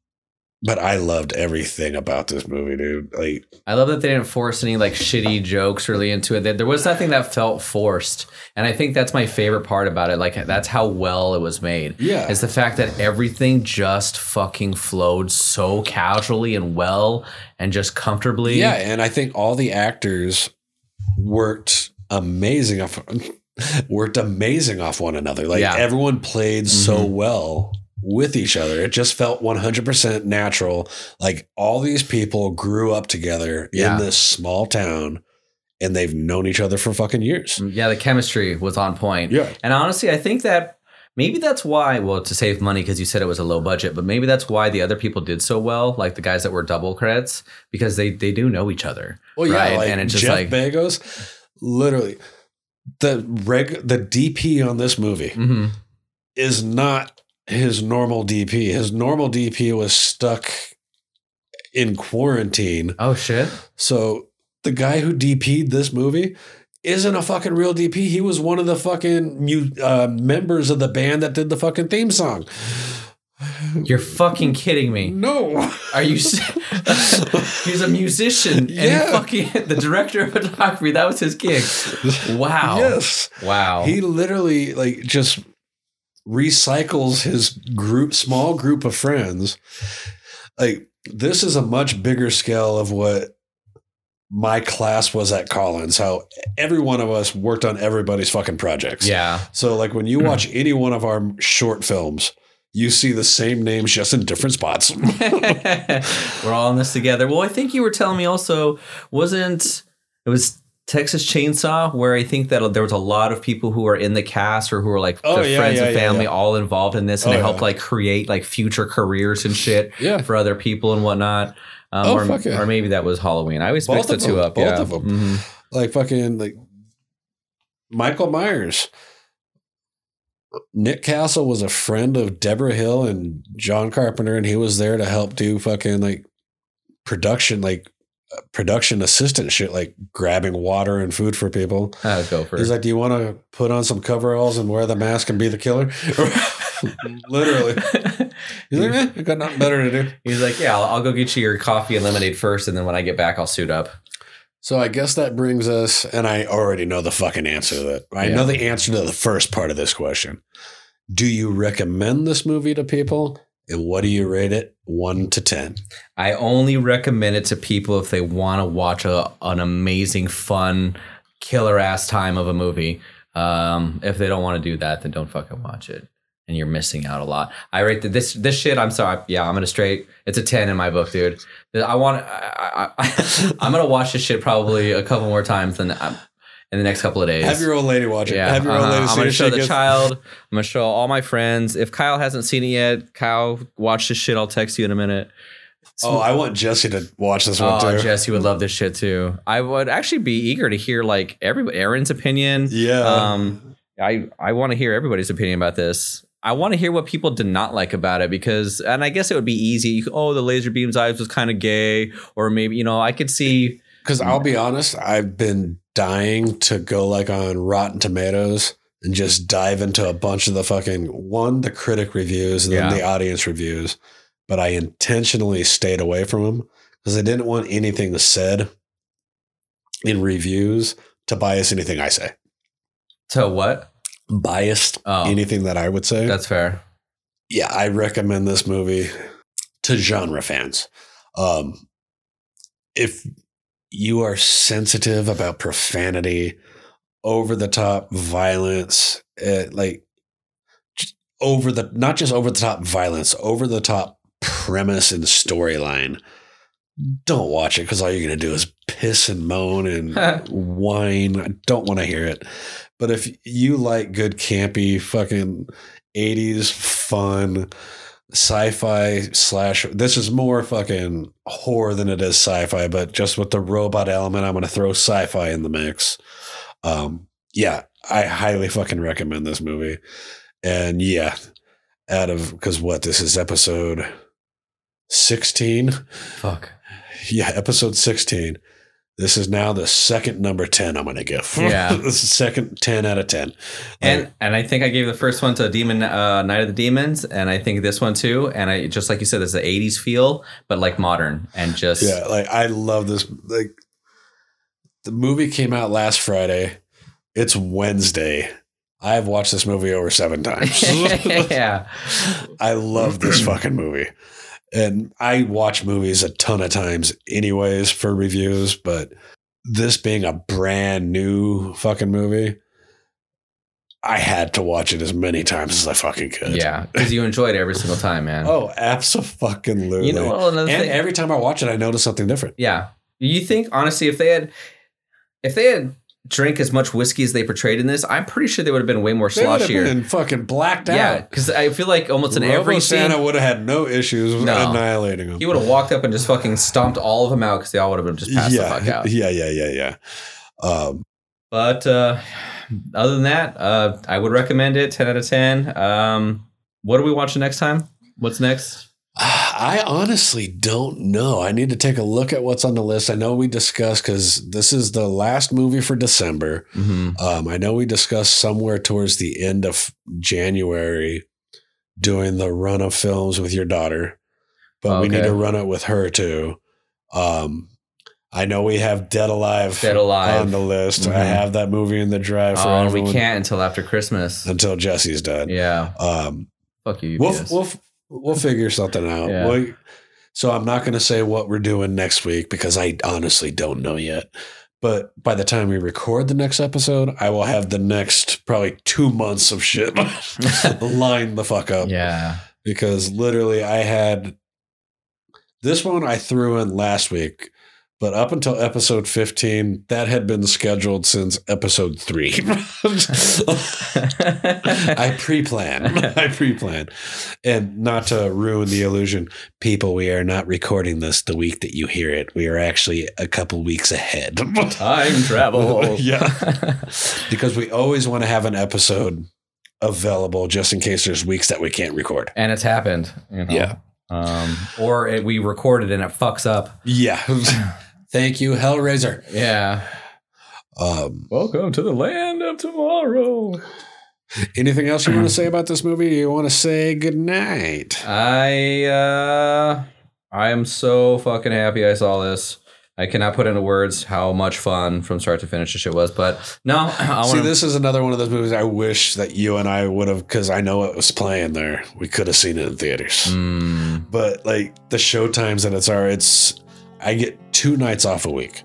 but I loved everything about this movie, dude. Like, I love that they didn't force any like shitty jokes really into it. There- was nothing that felt forced, and I think that's my favorite part about it. Like that's how well it was made. Yeah. is the fact that everything just fucking flowed so casually and well and just comfortably. yeah, and I think all the actors worked amazing worked amazing off one another. Like Yeah. Mm-hmm. everyone played so well with each other. It just felt 100% natural. Like all these people grew up together Yeah. in this small town and they've known each other for fucking years. yeah, the chemistry was on point. Yeah. and honestly, I think that. Maybe that's why, well, to save money because you said it was a low budget, but maybe that's why the other people did so well, like the guys that were double credits, because they they do know each other. Well, yeah, right? like and it's just Jeff like, Begos, literally the reg the DP on this movie mhm. is not his normal DP. His normal DP was stuck in quarantine. oh shit, So the guy who DP'd this movie isn't a fucking real DP. He was one of the fucking mu- uh, members of the band that did the fucking theme song. You're fucking kidding me. No. Are you? He's a musician and Yeah. fucking the director of photography. That was his gig. Wow. Yes. Wow. He literally like just recycles his group small group of friends. Like this is a much bigger scale of what my class was at Collins. How every one of us worked on everybody's fucking projects. yeah. So like when you hmm. watch any one of our short films, you see the same names just in different spots. We're all in this together. Well, I think you were telling me also wasn't it was Texas Chainsaw where I think that there was a lot of people who are in the cast or who are like Oh, yeah, friends yeah, and family yeah. all involved in this and Oh, they help like create like future careers and shit for other people and whatnot. Um, Oh, or, fuck yeah. or maybe that was Halloween. I always mix the two them. up. Both yeah. of them. Mhm. like fucking like Michael Myers. Nick Castle was a friend of Debra Hill and John Carpenter, and he was there to help do fucking like production, like uh, production assistant shit, like grabbing water and food for people. I'll go for it. He's like, "Do you want to put on some coveralls and wear the mask and be the killer?" Literally, he's like, eh, "I got nothing better to do." He's like, yeah, I'll, I'll go get you your coffee and lemonade first, and then when I get back, I'll suit up. So I guess that brings us, and I already know the fucking answer to that. I Yeah. know the answer to the first part of this question. Do you recommend this movie to people? And what do you rate it? One to ten. I only recommend it to people if they want to watch a, an amazing, fun, killer ass time of a movie. Um, if they don't want to do that, then don't fucking watch it. And you're missing out a lot. I rate the, this this shit. I'm sorry. Yeah, I'm gonna straight. It's a ten in my book, dude. I want. I, I, I'm gonna watch this shit probably a couple more times than um, in the next couple of days. Have your old lady watch it. Yeah, Have your old uh-huh. lady I'm gonna show the gets- child. I'm gonna show all my friends. If Kyle hasn't seen it yet, Kyle, watch this shit. I'll text you in a minute. Oh, I want Jesse to watch this one Oh, too. Jesse would love this shit too. I would actually be eager to hear like every Aaron's opinion. Yeah. Um, I I want to hear everybody's opinion about this. I want to hear what people did not like about it because, and I guess it would be easy. Could, oh, the laser beam's eyes was kind of gay, or maybe you know I could see. Because I'll be honest, I've been dying to go like on Rotten Tomatoes and just dive into a bunch of the fucking one, the critic reviews and Yeah. then the audience reviews. But I intentionally stayed away from them because I didn't want anything said in reviews to bias anything I say. To what? Biased Oh. anything that I would say. That's fair. yeah, I recommend this movie to genre fans. Um, if you are sensitive about profanity, over the top violence, uh, like over the not just over the top violence, over the top premise and storyline, don't watch it because all you're gonna do is piss and moan and whine. I don't want to hear it. But if you like good campy fucking 80s fun sci-fi slash this is more fucking horror than it is sci-fi but just with the robot element i'm going to throw sci-fi in the mix. Um yeah i highly fucking recommend this movie. And yeah out of because what this is episode 16 Fuck. yeah episode 16 This is now the second number 10 I'm going to give. Yeah. this is second 10 out of 10. And and I think I gave the first one to Demon uh, Night of the Demons, and I think this one too. And I just like you said, there's the '80s feel, but like modern and just Yeah, like I love this. Like the movie came out last Friday. It's Wednesday. I've watched this movie over seven times. yeah. I love this fucking movie. And I watch movies a ton of times anyways for reviews, but this being a brand new fucking movie, I had to watch it as many times as I fucking could. Yeah, because you enjoyed it every single time, man. Oh, absolutely. You know, well, and thing- every time I watch it, I notice something different. Yeah. You think honestly, if they had, if they had drank as much whiskey as they portrayed in this, I'm pretty sure they would have been way more They sloshier. been fucking blacked Yeah, out. because I feel like almost in every Santa would have had no issues with No. annihilating them. he would have walked up and just fucking stomped all of them out because they all would have been just passed yeah, the fuck out. yeah, yeah, yeah, yeah. Um, But uh, other than that, uh, I would recommend it. Ten out of ten. Um, what are we watching next time? What's next? I honestly don't know. I need to take a look at what's on the list. I know we discussed because this is the last movie for December. Mm-hmm. Um, I know we discussed somewhere towards the end of January doing the run of films with your daughter, but we need to run it with her too. Um, I know we have Dead Alive, Dead Alive. on the list. I Mhm. have that movie in the drive for Oh, we can't until after Christmas. until Jesse's done. Yeah. Um, Fuck you. UPS. we'll we'll figure something out. Yeah. We- so I'm not going to say what we're doing next week because I honestly don't know yet. But by the time we record the next episode, I will have the next probably two months of shit lined the fuck up. yeah. Because literally, I had this one I threw in last week, but up until episode 15, that had been scheduled since episode three. I pre-plan. I pre-plan. And not to ruin the illusion, people, we are not recording this the week that you hear it. We are actually a couple weeks ahead. Time travel. yeah. because we always want to have an episode available just in case there's weeks that we can't record. and it's happened. You know? Yeah. Um, or it, we recorded and it fucks up. Yeah. Thank you, Hellraiser. Yeah. Um, Welcome to the land of tomorrow. anything else you want to say about this movie? You want to say goodnight? I uh I am so fucking happy I saw this. I cannot put into words how much fun from start to finish this shit was. But no, I See, this is another one of those movies I wish that you and I would have, because I know it was playing there. We could have seen it in theaters. Mm, But like the show times that it's are, it's I get two nights off a week,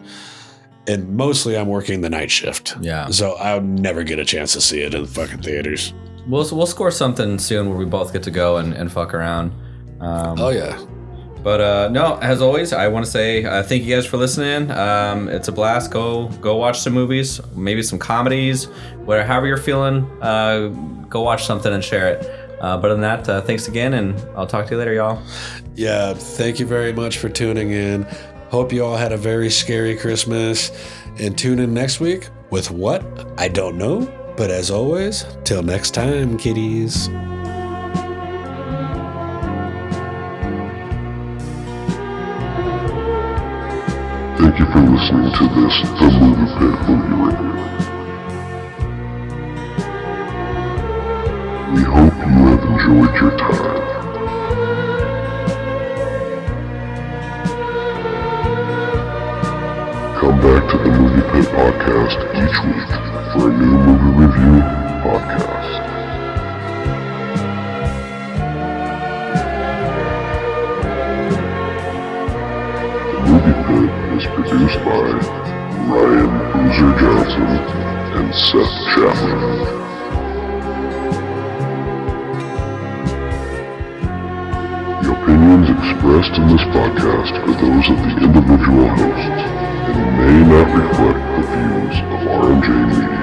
and mostly I'm working the night shift. yeah. So I'll never get a chance to see it in the fucking theaters. We'll we'll score something soon where we both get to go and, and fuck around. Um, Oh yeah, But uh, no, as always, I want to say uh, thank you guys for listening. Um, it's a blast. Go go watch some movies, maybe some comedies, whatever. However you're feeling, uh, go watch something and share it. Uh, but other than that, uh, thanks again, and I'll talk to you later, y'all. yeah. Thank you very much for tuning in. Hope you all had a very scary Christmas, and tune in next week with what I don't know. But as always, till next time, kiddies. Thank you for listening to this The Movie Pit Movie Review. We hope you have enjoyed your time. Movie Pit Podcast each week for a new movie review podcast. The Movie Pit is produced by Ryan Boozer Johnson and Seth Chapman. The opinions expressed in this podcast are those of the individual hosts may not reflect the views of RMJ